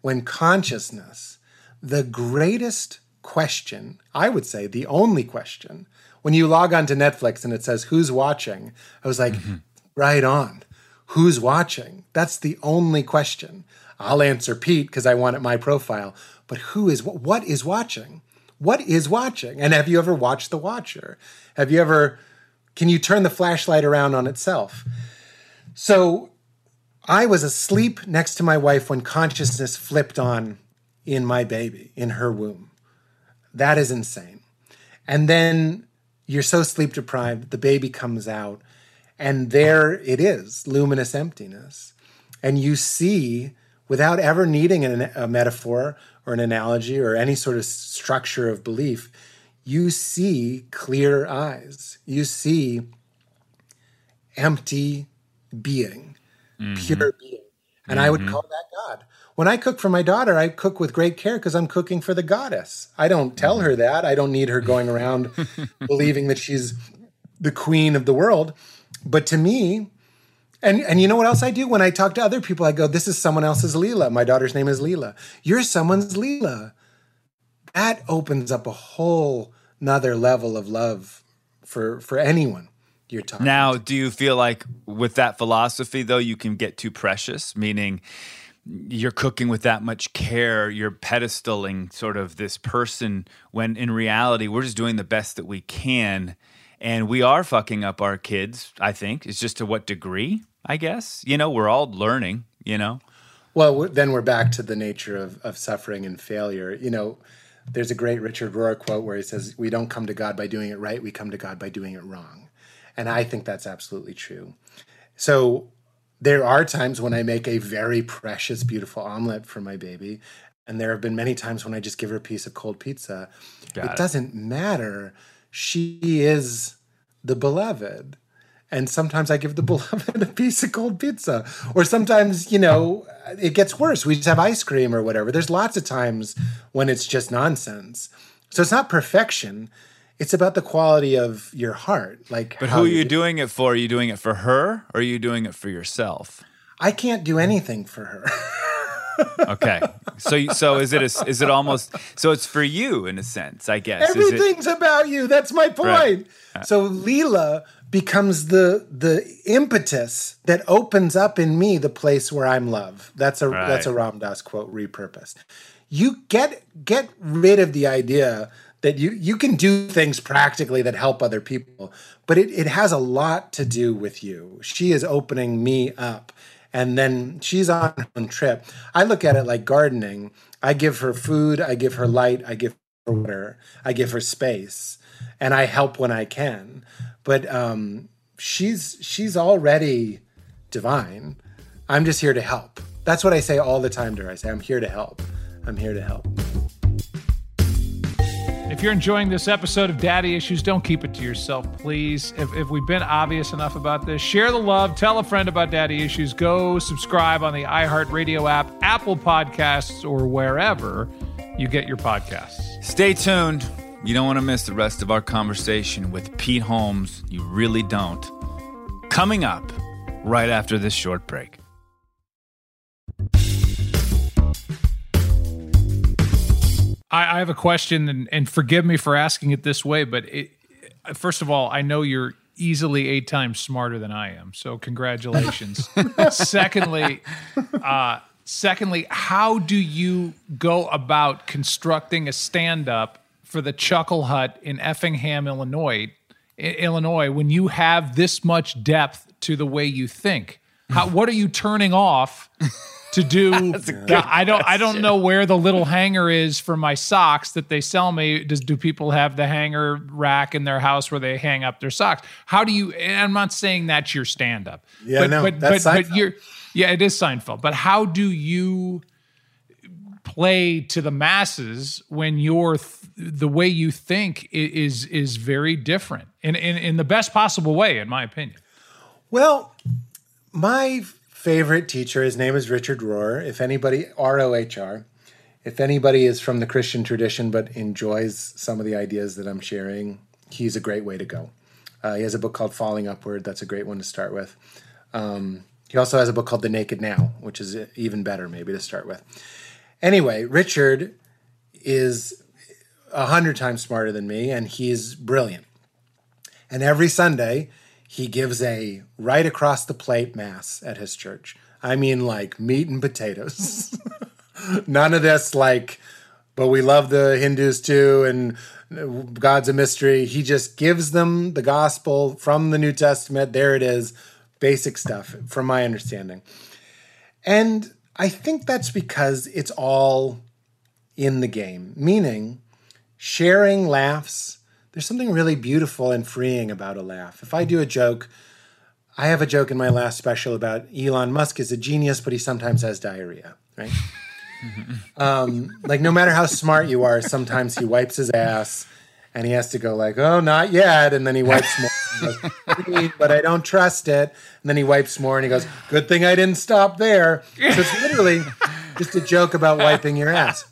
when consciousness, the greatest question, I would say the only question, when you log on to Netflix and it says who's watching, I was like, mm-hmm. right on. Who's watching? That's the only question. I'll answer Pete because I want it my profile. But who is what is watching? What is watching? And have you ever watched The Watcher? Have you ever can you turn the flashlight around on itself? So I was asleep next to my wife when consciousness flipped on in my baby, in her womb. That is insane. And then you're so sleep deprived, the baby comes out, and there it is luminous emptiness. And you see, without ever needing an, a metaphor or an analogy or any sort of structure of belief, you see clear eyes. You see empty being, pure mm-hmm. being. And I would mm-hmm. call that God. When I cook for my daughter, I cook with great care because I'm cooking for the goddess. I don't tell mm-hmm. her that. I don't need her going around believing that she's the queen of the world. But to me, and and you know what else I do? When I talk to other people, I go, This is someone else's Leela. My daughter's name is Leela. You're someone's Leela. That opens up a whole nother level of love for for anyone you're talking Now, do you feel like with that philosophy, though, you can get too precious? Meaning, you're cooking with that much care, you're pedestaling sort of this person when in reality, we're just doing the best that we can. And we are fucking up our kids, I think. It's just to what degree, I guess. You know, we're all learning, you know? Well, then we're back to the nature of, of suffering and failure. You know, there's a great Richard Rohr quote where he says, We don't come to God by doing it right, we come to God by doing it wrong. And I think that's absolutely true. So there are times when I make a very precious, beautiful omelet for my baby. And there have been many times when I just give her a piece of cold pizza. It it. doesn't matter. She is the beloved. And sometimes I give the beloved a piece of cold pizza. Or sometimes, you know, it gets worse. We just have ice cream or whatever. There's lots of times when it's just nonsense. So it's not perfection. It's about the quality of your heart. Like But who are you do- doing it for? Are you doing it for her or are you doing it for yourself? I can't do anything for her. Okay. so so is it a, is it almost so it's for you in a sense, I guess. Is it- Everything's about you. That's my point. Right. So Leela becomes the the impetus that opens up in me the place where I'm love. That's a Right. that's a Ram Dass quote repurposed. You get get rid of the idea that you you can do things practically that help other people, but it, it has a lot to do with you. She is opening me up. And then she's on her own trip. I look at it like gardening. I give her food, I give her light, I give her water, I give her space, and I help when I can. But um, she's she's already divine. I'm just here to help. That's what I say all the time to her. I say, I'm here to help. I'm here to help. You're enjoying this episode of Daddy Issues, don't keep it to yourself, please. If, if we've been obvious enough about this, share the love, tell a friend about Daddy Issues, go subscribe on the iHeartRadio app, Apple Podcasts, or wherever you get your podcasts. Stay tuned. You don't want to miss the rest of our conversation with Pete Holmes. You really don't. Coming up right after this short break. I, I have a question, and, and forgive me for asking it this way, but it, first of all, I know you're easily eight times smarter than I am. So congratulations. secondly, uh, secondly, how do you go about constructing a stand-up for the Chuckle Hut in Effingham, Illinois, Illinois, when you have this much depth to the way you think? How, what are you turning off to do? I don't. I don't know where the little hanger is for my socks that they sell me. Does do people have the hanger rack in their house where they hang up their socks? How do you? And I'm not saying that's your stand up. Yeah, but, no, but, that's but, but you're. Yeah, it is Seinfeld. But how do you play to the masses when your th- the way you think is is very different in, in in the best possible way, in my opinion. Well, my favorite teacher, his name is Richard Rohr. If anybody, R O H R, if anybody is from the Christian tradition but enjoys some of the ideas that I'm sharing, he's a great way to go. Uh, he has a book called Falling Upward. That's a great one to start with. Um, he also has a book called The Naked Now, which is even better, maybe to start with. Anyway, Richard is a hundred times smarter than me, and he's brilliant. And every Sunday, he gives a right across the plate mass at his church. I mean, like meat and potatoes. None of this, like, but we love the Hindus too, and God's a mystery. He just gives them the gospel from the New Testament. There it is, basic stuff, from my understanding. And I think that's because it's all in the game, meaning sharing laughs. There's something really beautiful and freeing about a laugh. If I do a joke, I have a joke in my last special about Elon Musk is a genius, but he sometimes has diarrhea, right? um, like no matter how smart you are, sometimes he wipes his ass and he has to go like, "Oh, not yet," and then he wipes more. Goes, but I don't trust it. And then he wipes more and he goes, "Good thing I didn't stop there." So it's literally just a joke about wiping your ass.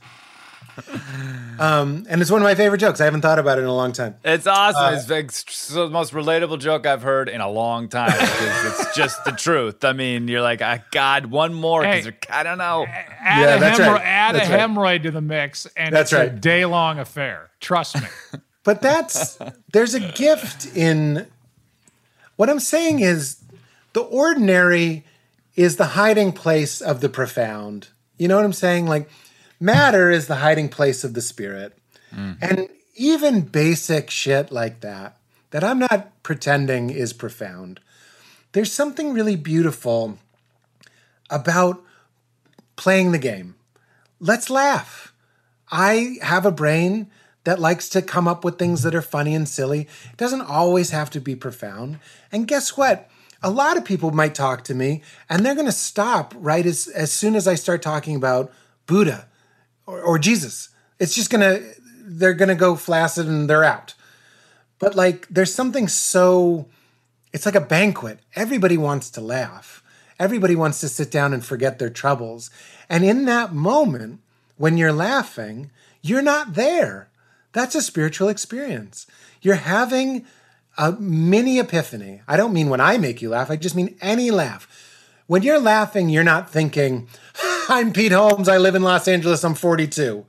Um, and it's one of my favorite jokes. I haven't thought about it in a long time. It's awesome. it's like the most relatable joke I've heard in a long time. it's just the truth. I mean, you're like, ah, God, one more. 'cause Hey. I don't know. Add, Yeah, a, that's hemorrho- right. add That's a right. hemorrhoid to the mix, and That's it's a day long affair. Trust me. But that's there's a gift in what I'm saying is the ordinary is the hiding place of the profound. You know what I'm saying? Like matter is the hiding place of the spirit. Mm. And even basic shit like that that I'm not pretending is profound. There's something really beautiful about playing the game. Let's laugh. I have a brain that likes to come up with things that are funny and silly. It doesn't always have to be profound. And guess what? A lot of people might talk to me and they're going to stop right as, as soon as I start talking about Buddha or, Jesus. It's just to, they're to go flaccid and they're out. But like, there's something so, it's like a banquet. Everybody wants to laugh. Everybody wants to sit down and forget their troubles. And in that moment, when you're laughing, you're not there. That's a spiritual experience. You're having a mini epiphany. I don't mean when I make you laugh, I just mean any laugh. When you're laughing, you're not thinking, I'm Pete Holmes, I live in Los Angeles, I'm 42.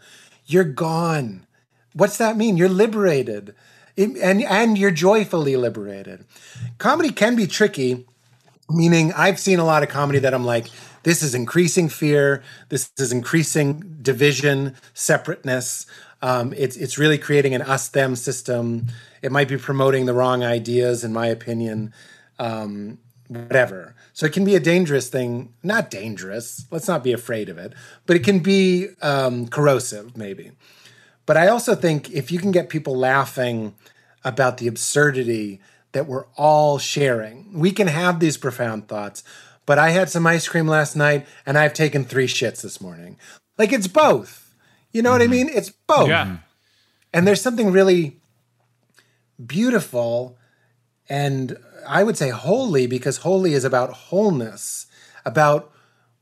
You're gone. What's that mean? You're liberated. And, and you're joyfully liberated. Comedy can be tricky meaning I've seen a lot of comedy that I'm like, this is increasing fear, this is increasing division, separateness. Um, it's it's really creating an us them system. It might be promoting the wrong ideas, in my opinion. Um, whatever. So it can be a dangerous thing. Not dangerous. Let's not be afraid of it. But it can be um, corrosive, maybe. But I also think if you can get people laughing about the absurdity that we're all sharing, we can have these profound thoughts. But I had some ice cream last night and I've taken three shits this morning. Like it's both. You know what I mean? It's both. Yeah. And there's something really beautiful and I would say holy because holy is about wholeness, about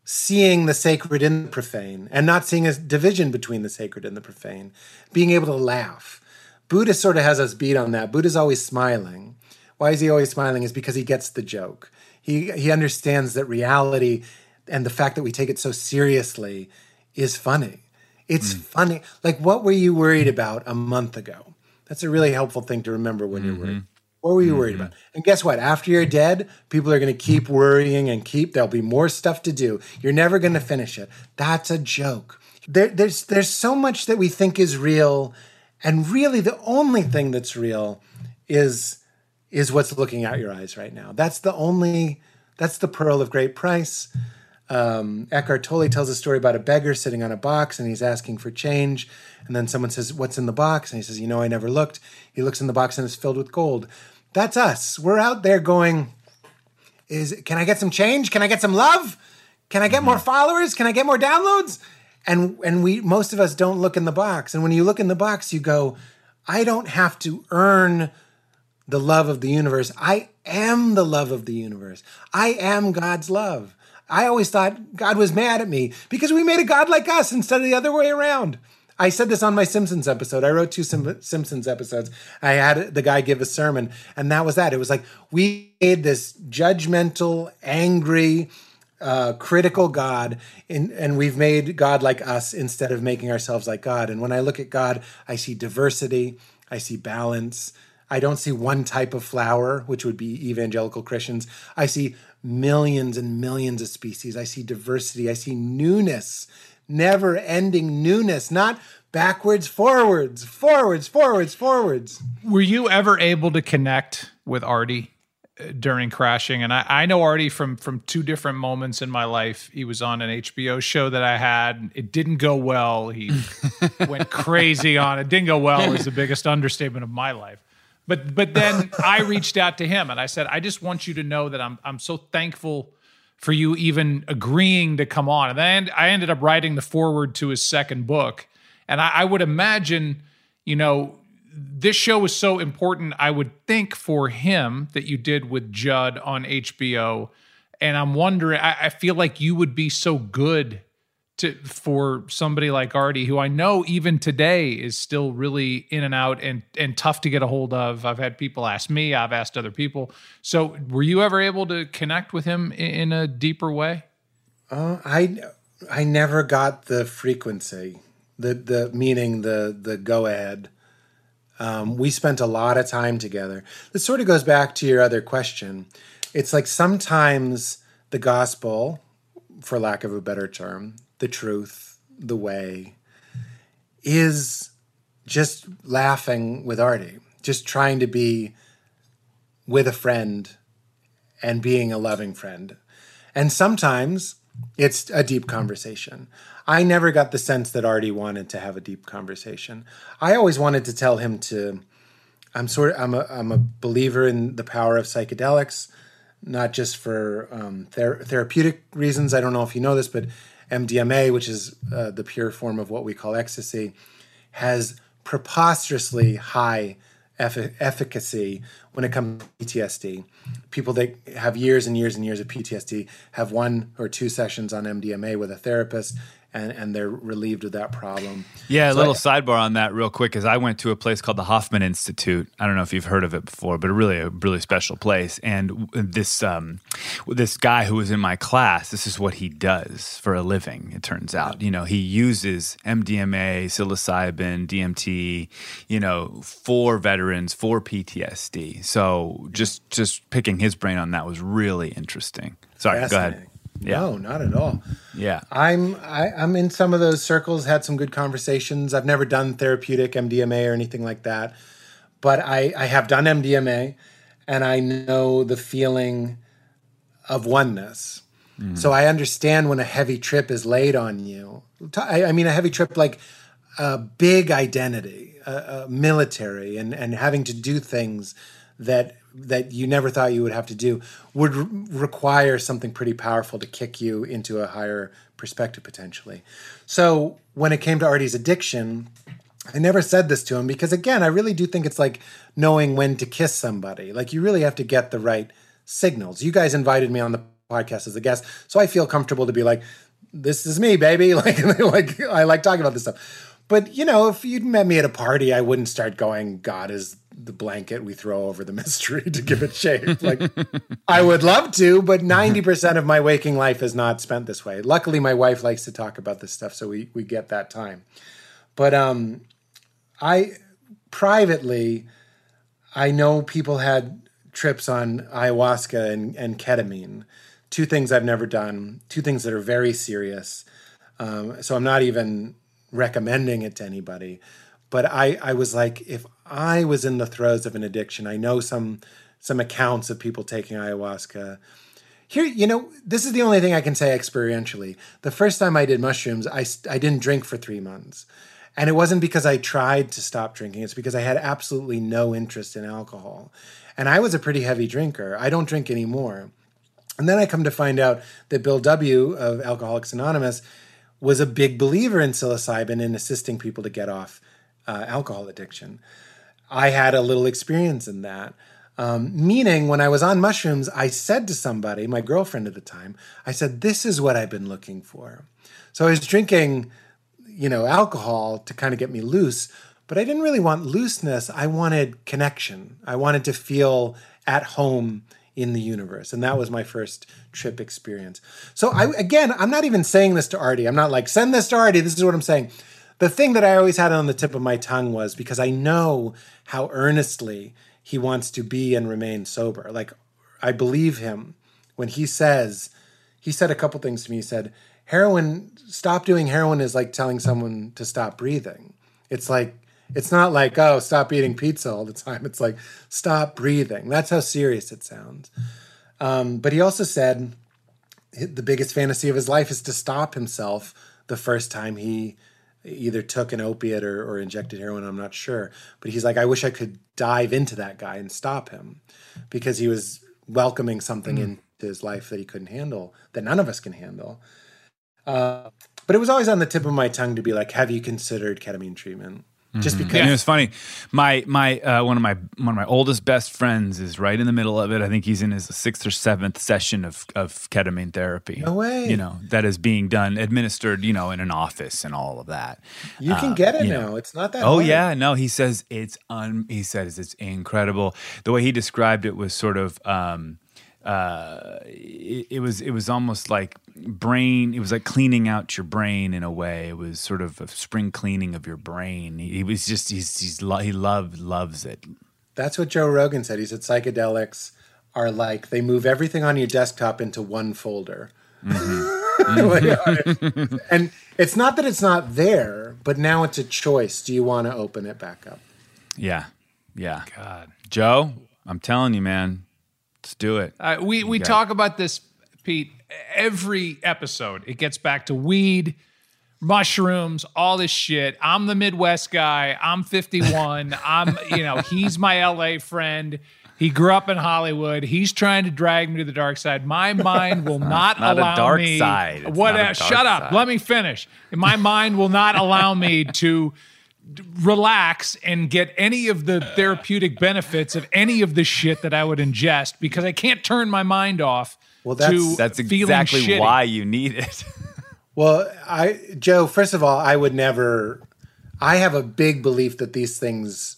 seeing the sacred in the profane and not seeing a division between the sacred and the profane, being able to laugh. Buddha sort of has us beat on that. Buddha's always smiling. Why is he always smiling? Is because he gets the joke. He he understands that reality and the fact that we take it so seriously is funny. It's hmm. funny. Like what were you worried about a month ago? That's a really helpful thing to remember when you're mm-hmm. worried. What were you worried about? And guess what? After you're dead, people are going to keep worrying and keep. There'll be more stuff to do. You're never going to finish it. That's a joke. There, there's there's so much that we think is real, and really the only thing that's real is is what's looking out your eyes right now. That's the only. That's the pearl of great price. Um, Eckhart Tolle tells a story about a beggar sitting on a box and he's asking for change. And then someone says, What's in the box? And he says, You know, I never looked. He looks in the box and it's filled with gold. That's us. We're out there going, is can I get some change? Can I get some love? Can I get more mm-hmm. followers? Can I get more downloads? And and we most of us don't look in the box. And when you look in the box, you go, I don't have to earn the love of the universe. I am the love of the universe. I am God's love. I always thought God was mad at me because we made a God like us instead of the other way around. I said this on my Simpsons episode. I wrote two Sim- Simpsons episodes. I had the guy give a sermon, and that was that. It was like we made this judgmental, angry, uh, critical God, in, and we've made God like us instead of making ourselves like God. And when I look at God, I see diversity, I see balance. I don't see one type of flower, which would be evangelical Christians. I see millions and millions of species. I see diversity. I see newness, never ending newness, not backwards, forwards, forwards, forwards, forwards. Were you ever able to connect with Artie uh, during crashing? And I, I know Artie from from two different moments in my life. He was on an HBO show that I had. It didn't go well. He went crazy on it. Didn't go well is the biggest understatement of my life. But but then I reached out to him and I said, I just want you to know that I'm I'm so thankful for you even agreeing to come on. And then I ended up writing the foreword to his second book. And I, I would imagine, you know, this show was so important, I would think, for him that you did with Judd on HBO. And I'm wondering, I, I feel like you would be so good to for somebody like Artie, who I know even today is still really in and out and and tough to get a hold of. I've had people ask me, I've asked other people. So, were you ever able to connect with him in, in a deeper way? Uh, I I never got the frequency, the the meaning the the go ahead. Um, we spent a lot of time together. This sort of goes back to your other question. It's like sometimes the gospel, for lack of a better term, the truth, the way, is just laughing with Artie, just trying to be with a friend and being a loving friend. And sometimes it's a deep conversation. I never got the sense that Artie wanted to have a deep conversation. I always wanted to tell him to. I'm sort of I'm a I'm a believer in the power of psychedelics, not just for um, ther- therapeutic reasons. I don't know if you know this, but MDMA, which is uh, the pure form of what we call ecstasy, has preposterously high eff- efficacy when it comes to PTSD. People that have years and years and years of PTSD have one or two sessions on MDMA with a therapist. And, and they're relieved of that problem. Yeah, a little I- sidebar on that, real quick, is I went to a place called the Hoffman Institute. I don't know if you've heard of it before, but really a really special place. And this um, this guy who was in my class, this is what he does for a living. It turns out, you know, he uses MDMA, psilocybin, DMT, you know, for veterans for PTSD. So just just picking his brain on that was really interesting. Sorry, go ahead. Yeah. No, not at all. Yeah. I'm I, I'm in some of those circles. Had some good conversations. I've never done therapeutic MDMA or anything like that, but I I have done MDMA, and I know the feeling of oneness. Mm-hmm. So I understand when a heavy trip is laid on you. I mean, a heavy trip like a big identity, a, a military, and and having to do things that that you never thought you would have to do would re- require something pretty powerful to kick you into a higher perspective potentially. So when it came to Artie's addiction, I never said this to him because again, I really do think it's like knowing when to kiss somebody. Like you really have to get the right signals. You guys invited me on the podcast as a guest, so I feel comfortable to be like, "This is me, baby." Like, like I like talking about this stuff. But you know, if you'd met me at a party, I wouldn't start going, "God is the blanket we throw over the mystery to give it shape." Like, I would love to, but ninety percent of my waking life is not spent this way. Luckily, my wife likes to talk about this stuff, so we we get that time. But um, I privately, I know people had trips on ayahuasca and, and ketamine, two things I've never done, two things that are very serious. Um, so I'm not even recommending it to anybody. But I, I was like, if I was in the throes of an addiction, I know some some accounts of people taking ayahuasca. Here, you know, this is the only thing I can say experientially. The first time I did mushrooms, I, I didn't drink for three months. And it wasn't because I tried to stop drinking, it's because I had absolutely no interest in alcohol. And I was a pretty heavy drinker. I don't drink anymore. And then I come to find out that Bill W. of Alcoholics Anonymous was a big believer in psilocybin and assisting people to get off uh, alcohol addiction. I had a little experience in that. Um, meaning, when I was on mushrooms, I said to somebody, my girlfriend at the time, I said, This is what I've been looking for. So I was drinking, you know, alcohol to kind of get me loose, but I didn't really want looseness. I wanted connection. I wanted to feel at home in the universe. And that was my first trip experience. So I again, I'm not even saying this to Artie. I'm not like, send this to Artie. This is what I'm saying. The thing that I always had on the tip of my tongue was because I know how earnestly he wants to be and remain sober. Like I believe him when he says, he said a couple things to me. He said, heroin, stop doing heroin is like telling someone to stop breathing. It's like, it's not like, oh, stop eating pizza all the time. It's like, stop breathing. That's how serious it sounds. Um, but he also said the biggest fantasy of his life is to stop himself the first time he either took an opiate or, or injected heroin, I'm not sure. But he's like, I wish I could dive into that guy and stop him because he was welcoming something mm. into his life that he couldn't handle, that none of us can handle. Uh, but it was always on the tip of my tongue to be like, have you considered ketamine treatment? Just Mm-hmm. because Yeah, was funny. My my uh, one of my one of my oldest best friends is right in the middle of it. I think he's in his sixth or seventh session of of ketamine therapy. No way. You know that is being done, administered. You know, in an office and all of that. you can Um, get it now. know. It's not that Oh hard. yeah, no. He says it's un. He says it's incredible. The way he described it was sort of. Um, uh, it, it was it was almost like brain. It was like cleaning out your brain in a way. It was sort of a spring cleaning of your brain. He, he was just he's he's lo- he loved loves it. That's what Joe Rogan said. He said psychedelics are like they move everything on your desktop into one folder. and it's not that it's not there, but now it's a choice. Do you want to open it back up? Yeah, yeah. God. Joe, I'm telling you, man, let's do it. Uh, we we talk about this, Pete, every episode. It gets back to weed, mushrooms, all this shit. I'm the Midwest guy. I'm 51. I'm, you know, he's my LA friend. He grew up in Hollywood. He's trying to drag me to the dark side. My mind will not, not a allow dark me. side. It's What? a dark shut up. side. Let me finish. My mind will not allow me to relax and get any of the therapeutic benefits of any of the shit that I would ingest because I can't turn my mind off Well, that's- to That's exactly shitty. why you need it. Well, I Joe, first of all, I would never I have a big belief that these things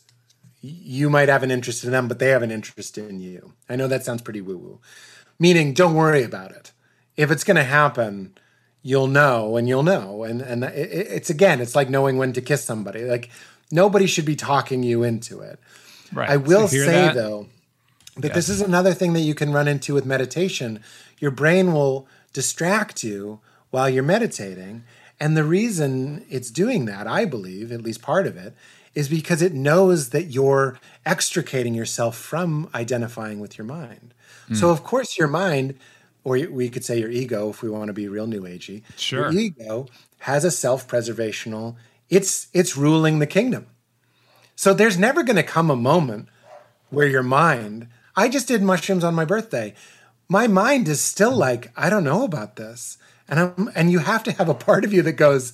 you might have an interest in them, but they have an interest in you. I know that sounds pretty woo-woo. Meaning don't worry about it. If it's going to happen, you'll know and you'll know. And and it, it's again, it's like knowing when to kiss somebody. Like nobody should be talking you into it. Right. I will say that? though that this is another thing that you can run into with meditation. Your brain will distract you while you're meditating. And the reason it's doing that, I believe, at least part of it, is because it knows that you're extricating yourself from identifying with your mind. Hmm. So, of course, your mind, or we could say your ego, if we want to be real new agey, Sure. your ego has a self-preservational. It's it's ruling the kingdom. So there's never going to come a moment where your mind, I just did mushrooms on my birthday. My mind is still like, I don't know about this. And I'm, and you have to have a part of you that goes,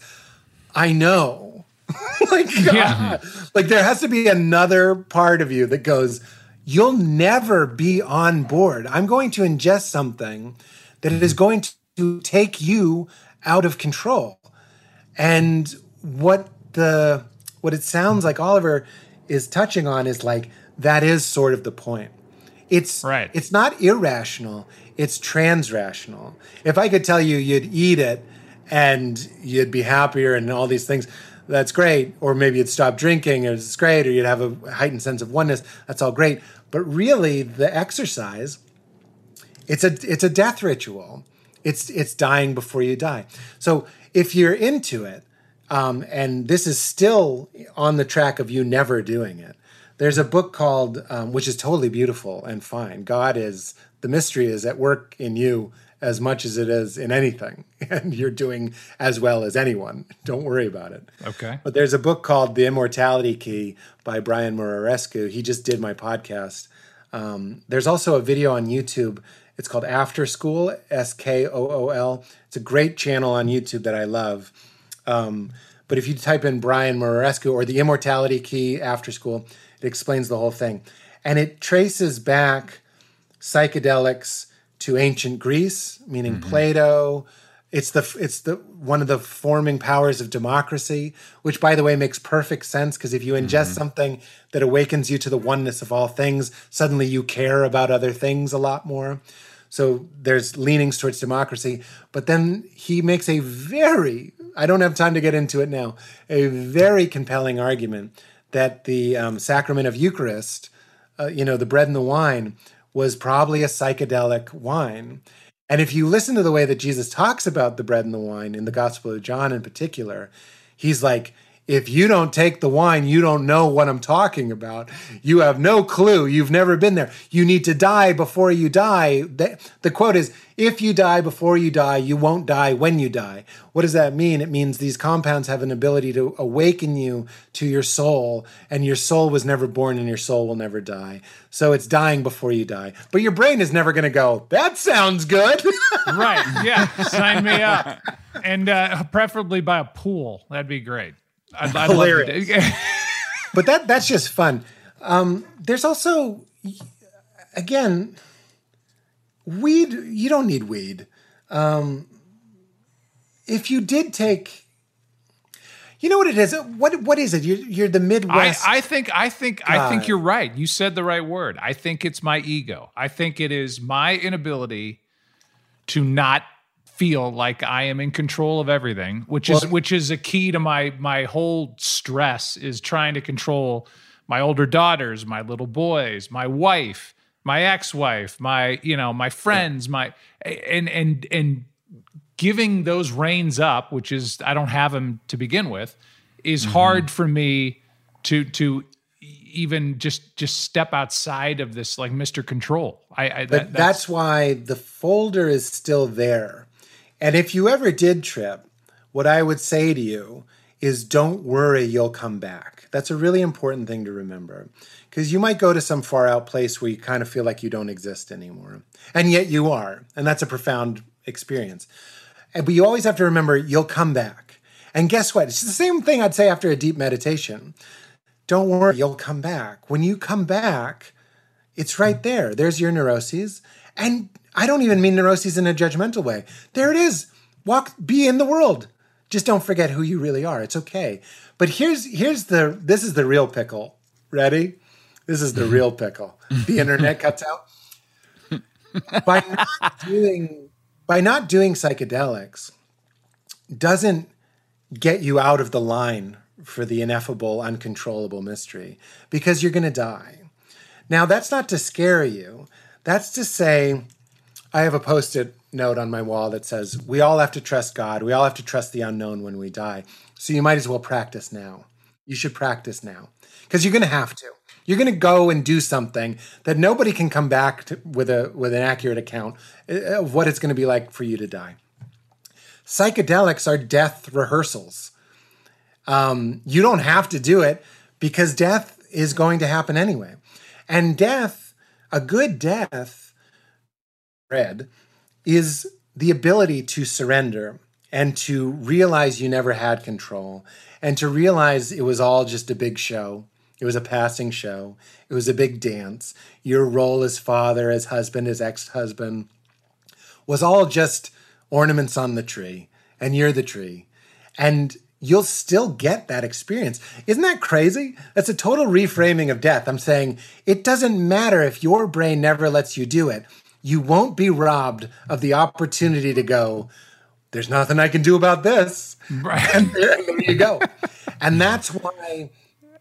I know. like, Yeah. like there has to be another part of you that goes, you'll never be on board. I'm going to ingest something that is mm-hmm. going to take you out of control. And what the what it sounds like Oliver is touching on is like that is sort of the point. It's Right. it's not irrational, it's transrational. If I could tell you you'd eat it and you'd be happier and all these things, that's great. Or maybe you'd stop drinking, it's great, or you'd have a heightened sense of oneness. That's all great. But really, the exercise, it's a it's a death ritual. It's it's dying before you die. So if you're into it, um, and this is still on the track of you never doing it. There's a book called, um, which is totally beautiful and fine. God is the mystery is at work in you as much as it is in anything, and you're doing as well as anyone. Don't worry about it. Okay. But there's a book called The Immortality Key by Brian Muraresku. He just did my podcast. Um, there's also a video on YouTube. It's called After School, S K O O L. It's a great channel on YouTube that I love. Um, but if you type in Brian Muraresku or the Immortality Key After School, it explains the whole thing. And it traces back psychedelics to ancient Greece, meaning Plato. It's the it's the one of the forming powers of democracy, which by the way makes perfect sense because if you ingest something that awakens you to the oneness of all things, suddenly you care about other things a lot more. So there's leanings towards democracy, but then he makes a very I don't have time to get into it now, a very compelling argument that the um, sacrament of Eucharist, uh, you know, the bread and the wine, was probably a psychedelic wine. And if you listen to the way that Jesus talks about the bread and the wine in the Gospel of John in particular, he's like, if you don't take the wine, you don't know what I'm talking about. You have no clue. You've never been there. You need to die before you die. The, the quote is If you die before you die, you won't die when you die. What does that mean? It means these compounds have an ability to awaken you to your soul, and your soul was never born and your soul will never die. So it's dying before you die. But your brain is never going to go, That sounds good. right. Yeah. Sign me up. And uh, preferably by a pool. That'd be great. I'd, I'd love to but that that's just fun. Um, there's also, again, weed. You don't need weed. Um, if you did take, you know what it is. What what is it? You're, you're the I, Midwest. I think I think I think you're right. You said the right word. I think it's my ego. I think it is my inability to not feel like I am in control of everything, which is which is a key to my my whole stress is trying to control my older daughters, my little boys, my wife, my ex-wife, my you know, my friends, my and and and giving those reins up, which is I don't have them to begin with, is Mm-hmm. hard for me to to even just just step outside of this like Mr. Control. I, I but that, that's, why the folder is still there. And if you ever did trip, what I would say to you is don't worry, you'll come back. That's a really important thing to remember. Because you might go to some far out place where you kind of feel like you don't exist anymore. And yet you are. And that's a profound experience. And, but you always have to remember you'll come back. And guess what? It's the same thing I'd say after a deep meditation. Don't worry, you'll come back. When you come back, it's right there. There's your neuroses. And I don't even mean neuroses in a judgmental way. There it is. Walk, be in the world. Just don't forget who you really are. It's okay. But here's here's the this is the real pickle. Ready? This is the real pickle. The internet cuts out. By not doing by not doing psychedelics doesn't get you out of the line for the ineffable, uncontrollable mystery because you're going to die. Now, that's not to scare you. That's to say, I have a post it note on my wall that says, We all have to trust God. We all have to trust the unknown when we die. So you might as well practice now. You should practice now because you're going to have to. You're going to go and do something that nobody can come back to, with a with an accurate account uh, of what it's going to be like for you to die. Psychedelics are death rehearsals. Um, you don't have to do it because death is going to happen anyway. And death, a good death, red, is the ability to surrender and to realize you never had control and to realize it was all just a big show. It was a passing show. It was a big dance. Your role as father, as husband, as ex husband was all just ornaments on the tree, and you're the tree. And you'll still get that experience. Isn't that crazy? That's a total reframing of death. I'm saying it doesn't matter if your brain never lets you do it. You won't be robbed of the opportunity to go, there's nothing I can do about this. Right. And there, and there you go. And that's why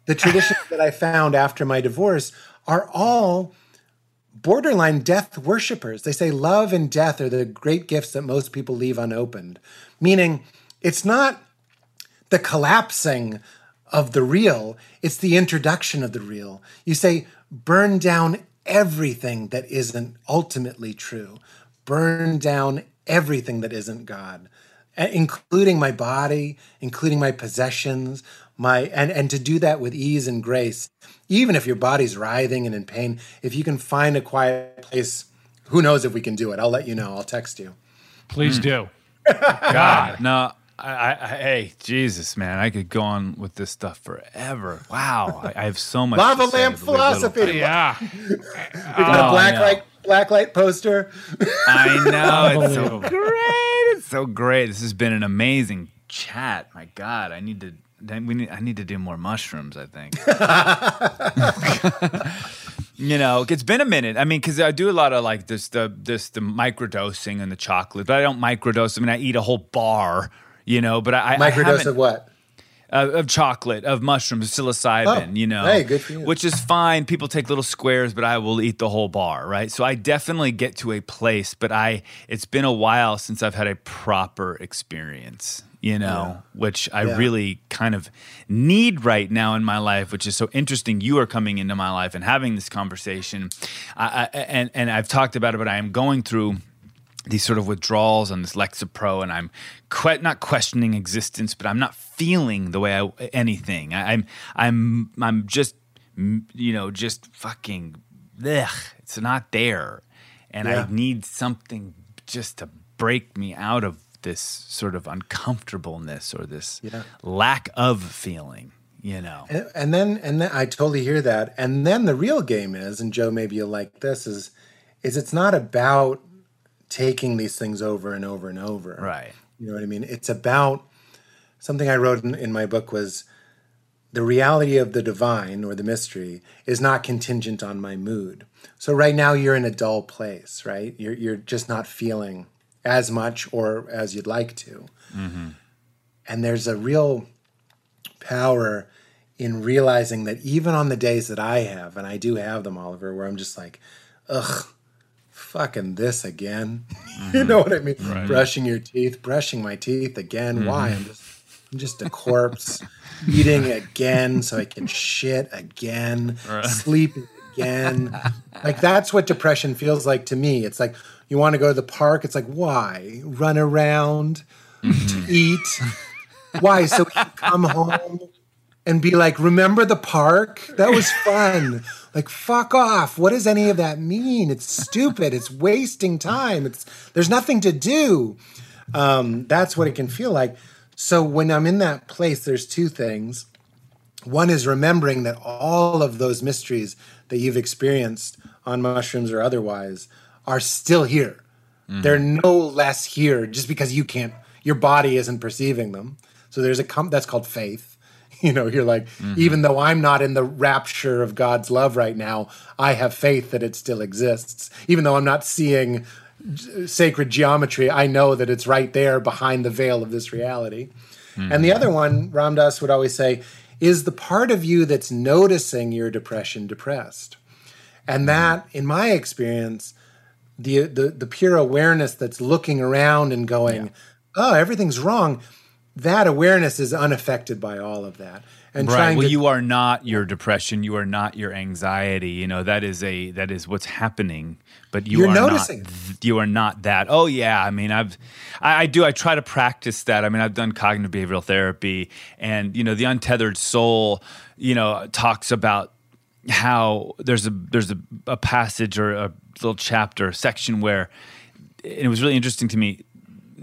the traditions that I found after my divorce are all borderline death worshippers. They say love and death are the great gifts that most people leave unopened, meaning it's not the collapsing of the real, it's the introduction of the real. You say, burn down everything that isn't ultimately true, burn down everything that isn't God, eh, including my body, including my possessions, my and and to do that with ease and grace. Even if your body's writhing and in pain if you can find a quiet place who knows if we can do it. I'll let you know. I'll text you. Please hmm. do. God, no. I, I, hey, Jesus, man! I could go on with this stuff forever. Wow, I, I have so much. lava to lamp but we little- philosophy Yeah. we got Oh, a black I know. light black light poster I know it's so great. It's so great. This has been an amazing chat. My God, I need to. We need. I need to do more mushrooms. I think. you know, it's been a minute. I mean, because I do a lot of like this, the this the microdosing and the chocolate, but I don't microdose. I mean, I eat a whole bar. You know, but I, I microdose haven't- of what uh, of chocolate, of mushrooms, psilocybin, Oh, you know. hey, good for you. Which is fine. People take little squares, but I will eat the whole bar, right? So I definitely get to a place, but I it's been a while since I've had a proper experience, you know, which I Yeah. really kind of need right now in my life, which is so interesting. You are coming into my life and having this conversation. I, I, and and I've talked about it, but I am going through these sort of withdrawals on this Lexapro, and I'm que- not questioning existence, but I'm not feeling the way I anything. I, I'm I'm I'm just you know just fucking ugh, it's not there, and Yeah. I need something just to break me out of this sort of uncomfortableness or this Yeah. lack of feeling. You know, And, and then and then I totally hear that. And then the real game is, and Joe, maybe you'll like this, is is it's not about taking these things over and over and over. right? You know what I mean? It's about something I wrote in, in my book was the reality of the divine or the mystery is not contingent on my mood. So right now you're in a dull place, right? You're you're just not feeling as much or as you'd like to. Mm-hmm. And there's a real power in realizing that even on the days that I have, and I do have them, Oliver, where I'm just like, ugh, fucking this again. you mm-hmm. know what I mean? Brushing your teeth, brushing my teeth again. Mm-hmm. Why? I'm just I'm just a corpse. Eating again so I can shit again. Sleeping again. Like that's what depression feels like to me. It's like you want to go to the park. It's like, why? Run around, to eat. Why? So we can come home and be like, remember the park? That was fun. like, fuck off. What does any of that mean? It's stupid. It's wasting time. It's there's nothing to do. Um, that's what it can feel like. So when I'm in that place, there's two things. One is remembering that all of those mysteries that you've experienced on mushrooms or otherwise are still here. They're no less here just because you can't, your body isn't perceiving them. So there's a, com- that's called faith. You know, you're like, mm-hmm. even though I'm not in the rapture of God's love right now, I have faith that it still exists. Even though I'm not seeing sacred geometry, I know that it's right there behind the veil of this reality. And the mm-hmm. other one, Ram Dass would always say, is the part of you that's noticing your depression depressed. And mm-hmm. that, in my experience, the the, the pure awareness that's looking around and going, oh, everything's wrong, that awareness is unaffected by all of that. And right. trying Well, to you are not your depression. You are not your anxiety. You know that is a that is what's happening. But you You're are noticing. Not, th- you are not that. Oh yeah. I mean, I've I, I do. I try to practice that. I mean, I've done cognitive behavioral therapy, and you know, the untethered soul. You know, talks about how there's a there's a, a passage or a little chapter section where and it was really interesting to me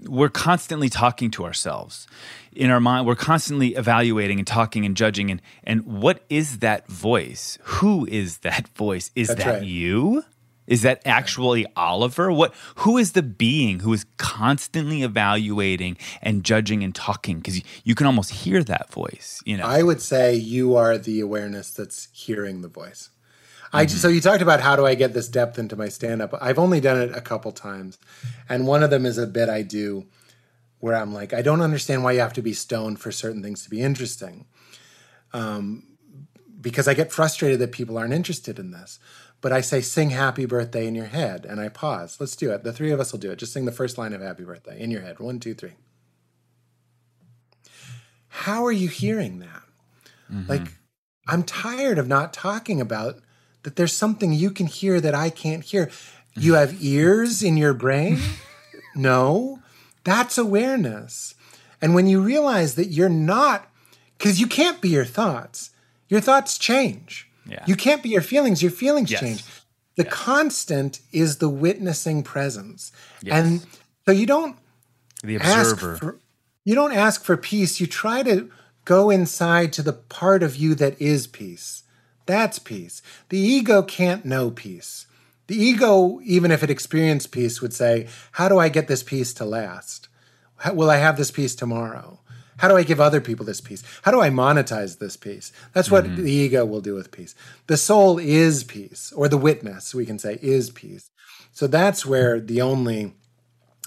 we're constantly talking to ourselves in our mind. We're constantly evaluating and talking and judging. And and what is that voice? Who is that voice? Is That's that right. you? Is that actually oliver? What who is the being who is constantly evaluating and judging and talking? Because you, you can almost hear that voice you know? I would say you are the awareness that's hearing the voice. I so you talked about how do I get this depth into my stand up. I've only done it a couple times. And one of them is a bit I do where I'm like I don't understand why you have to be stoned for certain things to be interesting. um, because I get frustrated that people aren't interested in this. But I say, sing happy birthday in your head, and I pause. Let's do it. The three of us will do it. Just sing the first line of happy birthday in your head. One, two, three. How are you hearing that? Mm-hmm. Like, I'm tired of not talking about that there's something you can hear that I can't hear. You have ears in your brain? No, that's awareness. And when you realize that you're not, because you can't be your thoughts, your thoughts change. Yeah. You can't be your feelings, your feelings yes. change. The yes. constant is the witnessing presence. Yes. And so you don't the observer. For, you don't ask for peace. You try to go inside to the part of you that is peace. That's peace. The ego can't know peace. The ego, even if it experienced peace, would say, How do I get this peace to last? How, will I have this peace tomorrow? How do I give other people this peace? How do I monetize this peace? That's what mm-hmm. the ego will do with peace. The soul is peace, or the witness, we can say, is peace. So that's where the only.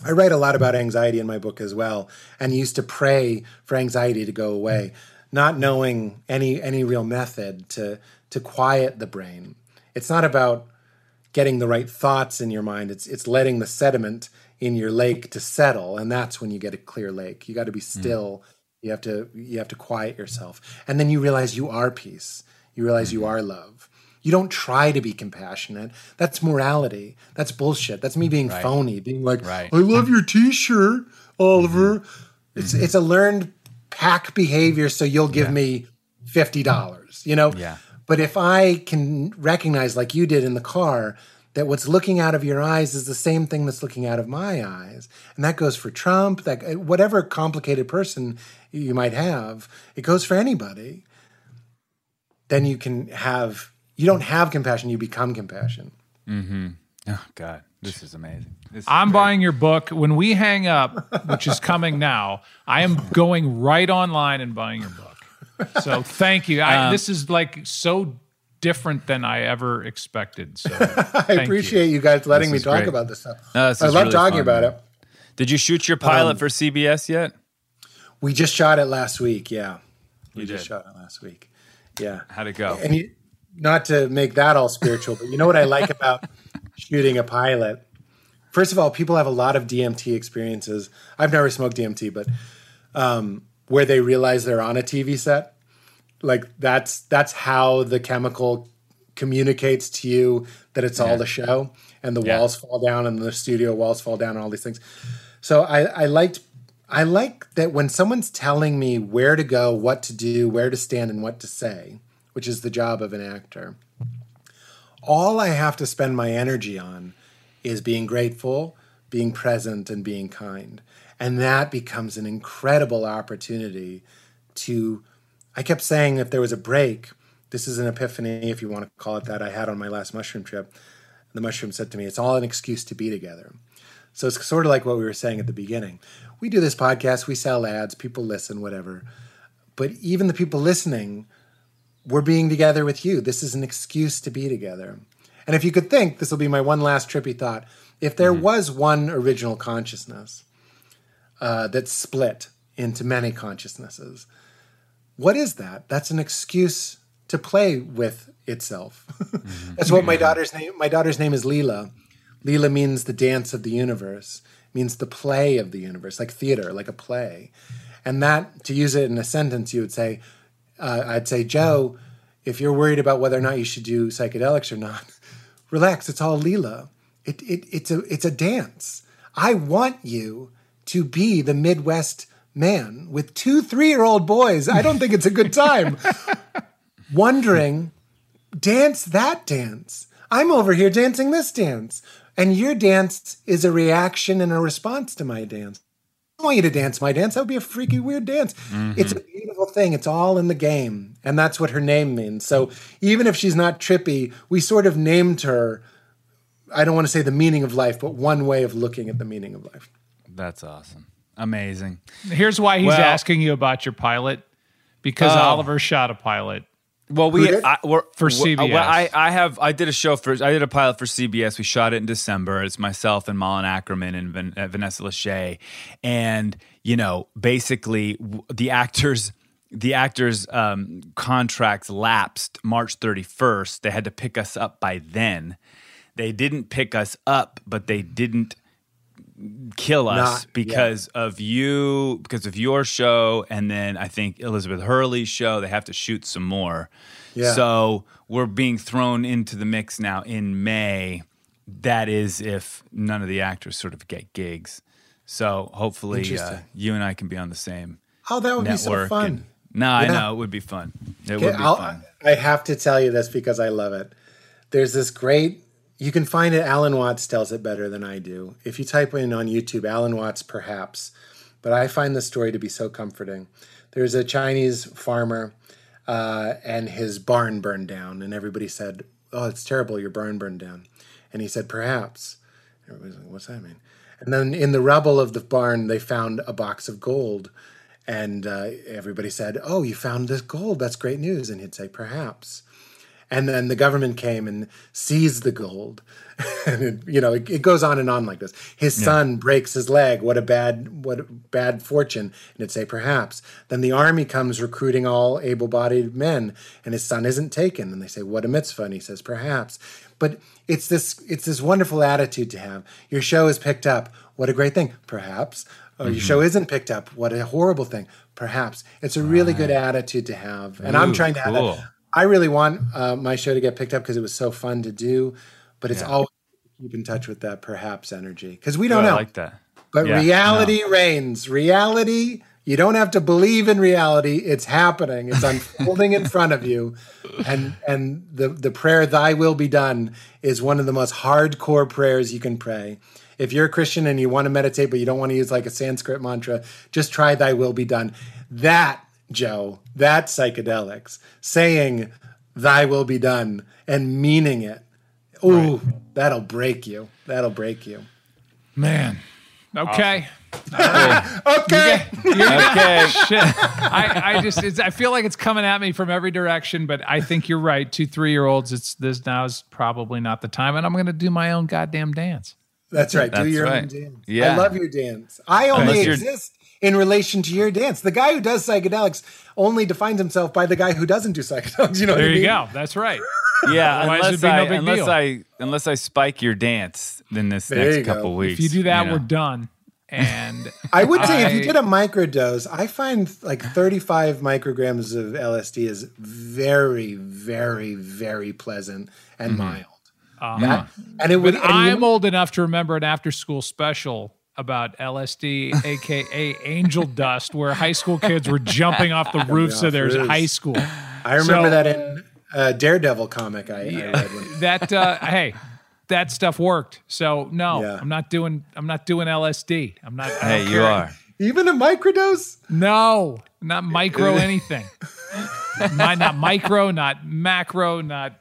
I write a lot about anxiety in my book as well, and used to pray for anxiety to go away, not knowing any any real method to to quiet the brain. It's not about getting the right thoughts in your mind. It's it's letting the sediment in your lake to settle, and that's when you get a clear lake. You got to be hmm. still. Mm. You have to you have to quiet yourself, and then you realize you are peace. You realize mm. you are love. You don't try to be compassionate. That's morality. That's bullshit. That's me being right. phony, being like, right. "I love your T-shirt, Oliver." Mm-hmm. It's mm-hmm. it's a learned pack behavior, so you'll give yeah. me fifty dollars. You know. Yeah. But if I can recognize, like you did in the car, that what's looking out of your eyes is the same thing that's looking out of my eyes, and that goes for Trump, that whatever complicated person you might have, it goes for anybody. Then you can have you don't have compassion, you become compassion. Mm-hmm. Oh God, this is amazing. This is I'm great. buying your book. When we hang up, which is coming now, I am going right online and buying your book. So thank you. I, um, this is like so different than I ever expected. So I appreciate you. you. guys letting me talk great. about this stuff. No, this I love really talking fun, about man. it. Did you shoot your pilot um, for CBS yet? We just shot it last week. Yeah, we you just did. shot it last week. Yeah. How'd it go? And you, not to make that all spiritual, but you know what I like about shooting a pilot? First of all, people have a lot of DMT experiences. I've never smoked DMT, but um, where they realize they're on a TV set. Like that's that's how the chemical communicates to you that it's yeah. all the show and the yeah. walls fall down and the studio walls fall down and all these things. So I, I liked I like that when someone's telling me where to go, what to do, where to stand, and what to say, which is the job of an actor, all I have to spend my energy on is being grateful, being present, and being kind. And that becomes an incredible opportunity to. I kept saying if there was a break, this is an epiphany, if you want to call it that, I had on my last mushroom trip. The mushroom said to me, It's all an excuse to be together. So it's sort of like what we were saying at the beginning. We do this podcast, we sell ads, people listen, whatever. But even the people listening, we're being together with you. This is an excuse to be together. And if you could think, this will be my one last trippy thought. If there mm-hmm. was one original consciousness, uh, that's split into many consciousnesses. What is that? That's an excuse to play with itself. mm-hmm. That's what my daughter's name. My daughter's name is Leela. Leela means the dance of the universe. Means the play of the universe, like theater, like a play. And that, to use it in a sentence, you would say, uh, I'd say, Joe, if you're worried about whether or not you should do psychedelics or not, relax. It's all Leela. It, it, it's a it's a dance. I want you to be the Midwest man with two three year old boys. I don't think it's a good time. Wondering, dance that dance. I'm over here dancing this dance. And your dance is a reaction and a response to my dance. I want you to dance my dance. That would be a freaky weird dance. Mm-hmm. It's a beautiful thing. It's all in the game. And that's what her name means. So even if she's not trippy, we sort of named her, I don't want to say the meaning of life, but one way of looking at the meaning of life. That's awesome. Amazing. Here's why he's well, asking you about your pilot because uh, Oliver shot a pilot. Well, we I, for CBS. Well, I, I have I did a show for I did a pilot for CBS. We shot it in December. It's myself and Malin Akerman and Van, uh, Vanessa Lachey, and you know, basically the actors the actors' um, contracts lapsed March 31st. They had to pick us up by then. They didn't pick us up, but they didn't kill us Not- because of you, because of your show, and then I think Elizabeth Hurley's show. They have to shoot some more. Yeah. So we're being thrown into the mix now in May. That is if none of the actors sort of get gigs. So hopefully uh, you and I can be on the same Oh, that would be so fun. and- no, I know it would be fun. It would be I'll- fun. I have to tell you this because I love it. There's this great. You can find it. Alan Watts tells it better than I do. If you type in on YouTube, Alan Watts, perhaps. But I find the story to be so comforting. There's a Chinese farmer, uh, and his barn burned down, and everybody said, "Oh, it's terrible. Your barn burned down." And he said, "Perhaps." Everybody's like, "What's that mean?" And then in the rubble of the barn, they found a box of gold. And uh, everybody said, Oh, you found this gold. That's great news. And he'd say, Perhaps. And then the government came and seized the gold. and it, you know, it, it goes on and on like this. His son breaks his leg. What a bad, what a bad fortune. And it'd say, Perhaps. Then the army comes recruiting all able bodied men, and his son isn't taken. And they say, What a mitzvah. And he says, Perhaps. But it's this it's this wonderful attitude to have. Your show is picked up. What a great thing. Perhaps. Or your mm-hmm. show isn't picked up. What a horrible thing. Perhaps. It's a really good attitude to have. And I'm trying to have cool. I really want uh, my show to get picked up because it was so fun to do. But it's always keep in touch with that perhaps energy because we don't Oh, I know. like that. But Yeah, reality reigns. Reality, you don't have to believe in reality. It's happening. It's unfolding in front of you. And and the, the prayer, thy will be done, is one of the most hardcore prayers you can pray. If you're a Christian and you want to meditate, but you don't want to use like a Sanskrit mantra, just try thy will be done. That, Joe, that psychedelics, saying thy will be done and meaning it. Ooh, that'll break you. That'll break you. Man. Okay. Okay. Okay. Shit. I, I just it's, I feel like it's coming at me from every direction, but I think you're right. Two three year olds, it's this now is probably not the time, and I'm gonna do my own goddamn dance. That's right. Do your right. own dance. Yeah. I love your dance. I only exist in relation to your dance. The guy who does psychedelics only defines himself by the guy who doesn't do psychedelics. You know what There I you go. That's right. Yeah, unless it'd no I unless deal. I unless I spike your dance in this There next couple If weeks. If you do that, know. we're done. And I would say if you did a microdose, I find like 35 micrograms of LSD is very, very, very pleasant and mild. That- and it would. Mm-hmm. but and you- I'm old enough to remember an after school special about LSD, aka angel dust, where high school kids were jumping off the roofs off of their roofs. high school. I remember so- that in a Daredevil comic I, I read. When, That uh, hey, that stuff worked. So no, Yeah. I'm not doing. I'm not doing LSD. I'm not. I Hey, you care. are. even a microdose? No, not micro anything. not, not micro, not macro, not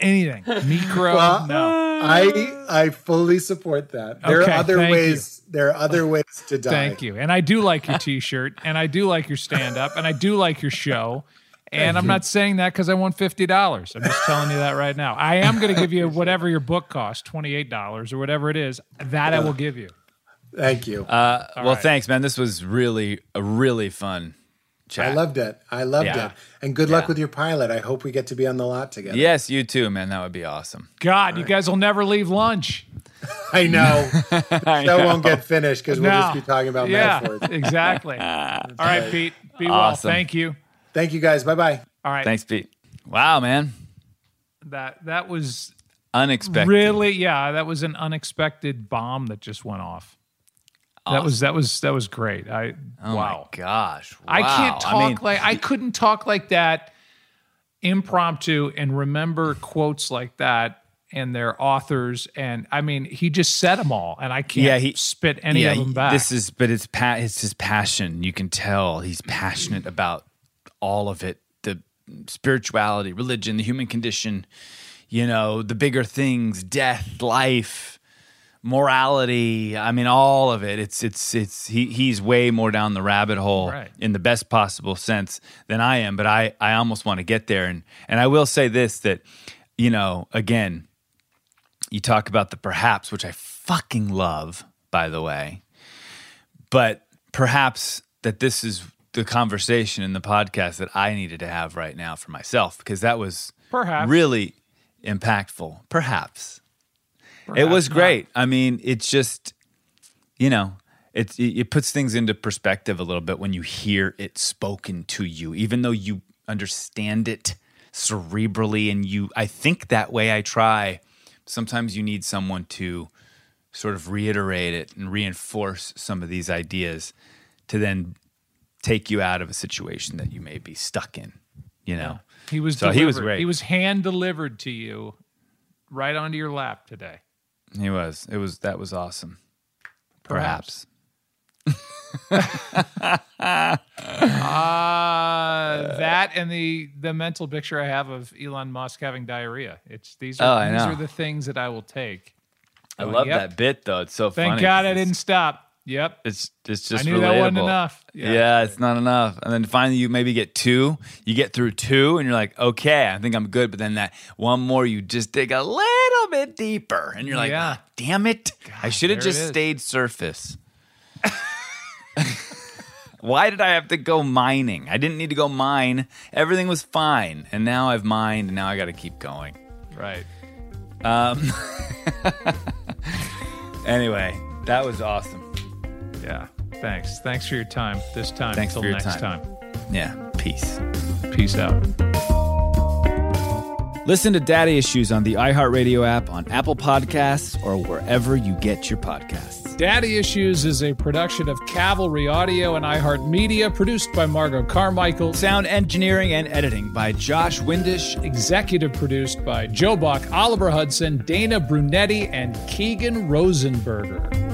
anything. Micro, Well, no. I I fully support that. There Okay, are other thank ways. There are other ways to die. Thank you. And I do like your T-shirt, and I do like your stand-up, and I do like your show. And I'm not saying that because I want fifty dollars. I'm just telling you that right now. I am going to give you whatever your book costs, twenty eight dollars or whatever it is. That I will give you. Thank you. Uh, well, right. thanks, man. This was really a really fun chat. I loved it. I loved Yeah. it. And good luck with your pilot. I hope we get to be on the lot together. Yes, you too, man. That would be awesome. God, you guys will never leave lunch. I know. that won't get finished because we'll No. just be talking about yeah, metaphors. exactly. All right, Pete. Be well. Awesome. Thank you. Thank you guys. Bye bye. All right. Thanks, Pete. Wow, man. That that was Unexpected. really yeah. That was an unexpected bomb that just went off. That was that was that was great. I Oh wow. my gosh. I can't talk I mean, like I couldn't talk like that impromptu and remember quotes like that and their authors and I mean he just said them all and I can't Yeah, he- spit any yeah, of them back. This is, but it's pa- it's his passion. You can tell he's passionate about all of it: the spirituality, religion, the human condition. You know, the bigger things, death, life, morality. I mean, all of it. It's it's it's he he's way more down the rabbit hole Right. in the best possible sense than I am. But I I almost want to get there. And and I will say this that you know again you talk about the perhaps, which I fucking love, by the way. But perhaps that this is the conversation in the podcast that I needed to have right now for myself because that was Perhaps. really impactful. Perhaps. It was great. I mean, it's just, you know, it, it puts things into perspective a little bit when you hear it spoken to you, even though you understand it cerebrally and you, I think that way I try. Sometimes you need someone to sort of reiterate it and reinforce some of these ideas to then take you out of a situation that you may be stuck in, you know? He was So he was great. He was hand delivered to you right onto your lap today. He was. It was that was awesome. Perhaps. Perhaps. Uh, that and the the mental picture I have of Elon Musk having diarrhea. It's these Oh, are I these know. are the things that I will take. I Going, love yep. that bit though. It's so Thank funny. God I didn't stop. Yep. It's it's just I knew that wasn't enough. Yeah. it's not enough. And then finally you maybe get two. You get through two and you're like, okay, I think I'm good. But then that one more, you just dig a little bit deeper. And you're like, Yeah. "Ah, damn it. I should have just stayed surface. Why did I have to go mining? I didn't need to go mine. Everything was fine. And now I've mined and now I got to keep going. Right. Um, anyway, that was awesome. Yeah. Thanks. Thanks for your time. This time. Thanks Till for your next time. time. Yeah, peace. Peace out. Listen to Daddy Issues on the iHeartRadio app, on Apple Podcasts, or wherever you get your podcasts. Daddy Issues is a production of Cavalry Audio and iHeartMedia, produced by Margot Carmichael. Sound engineering and editing by Josh Windisch. Executive produced by Joe Bach, Oliver Hudson, Dana Brunetti, and Keegan Rosenberger.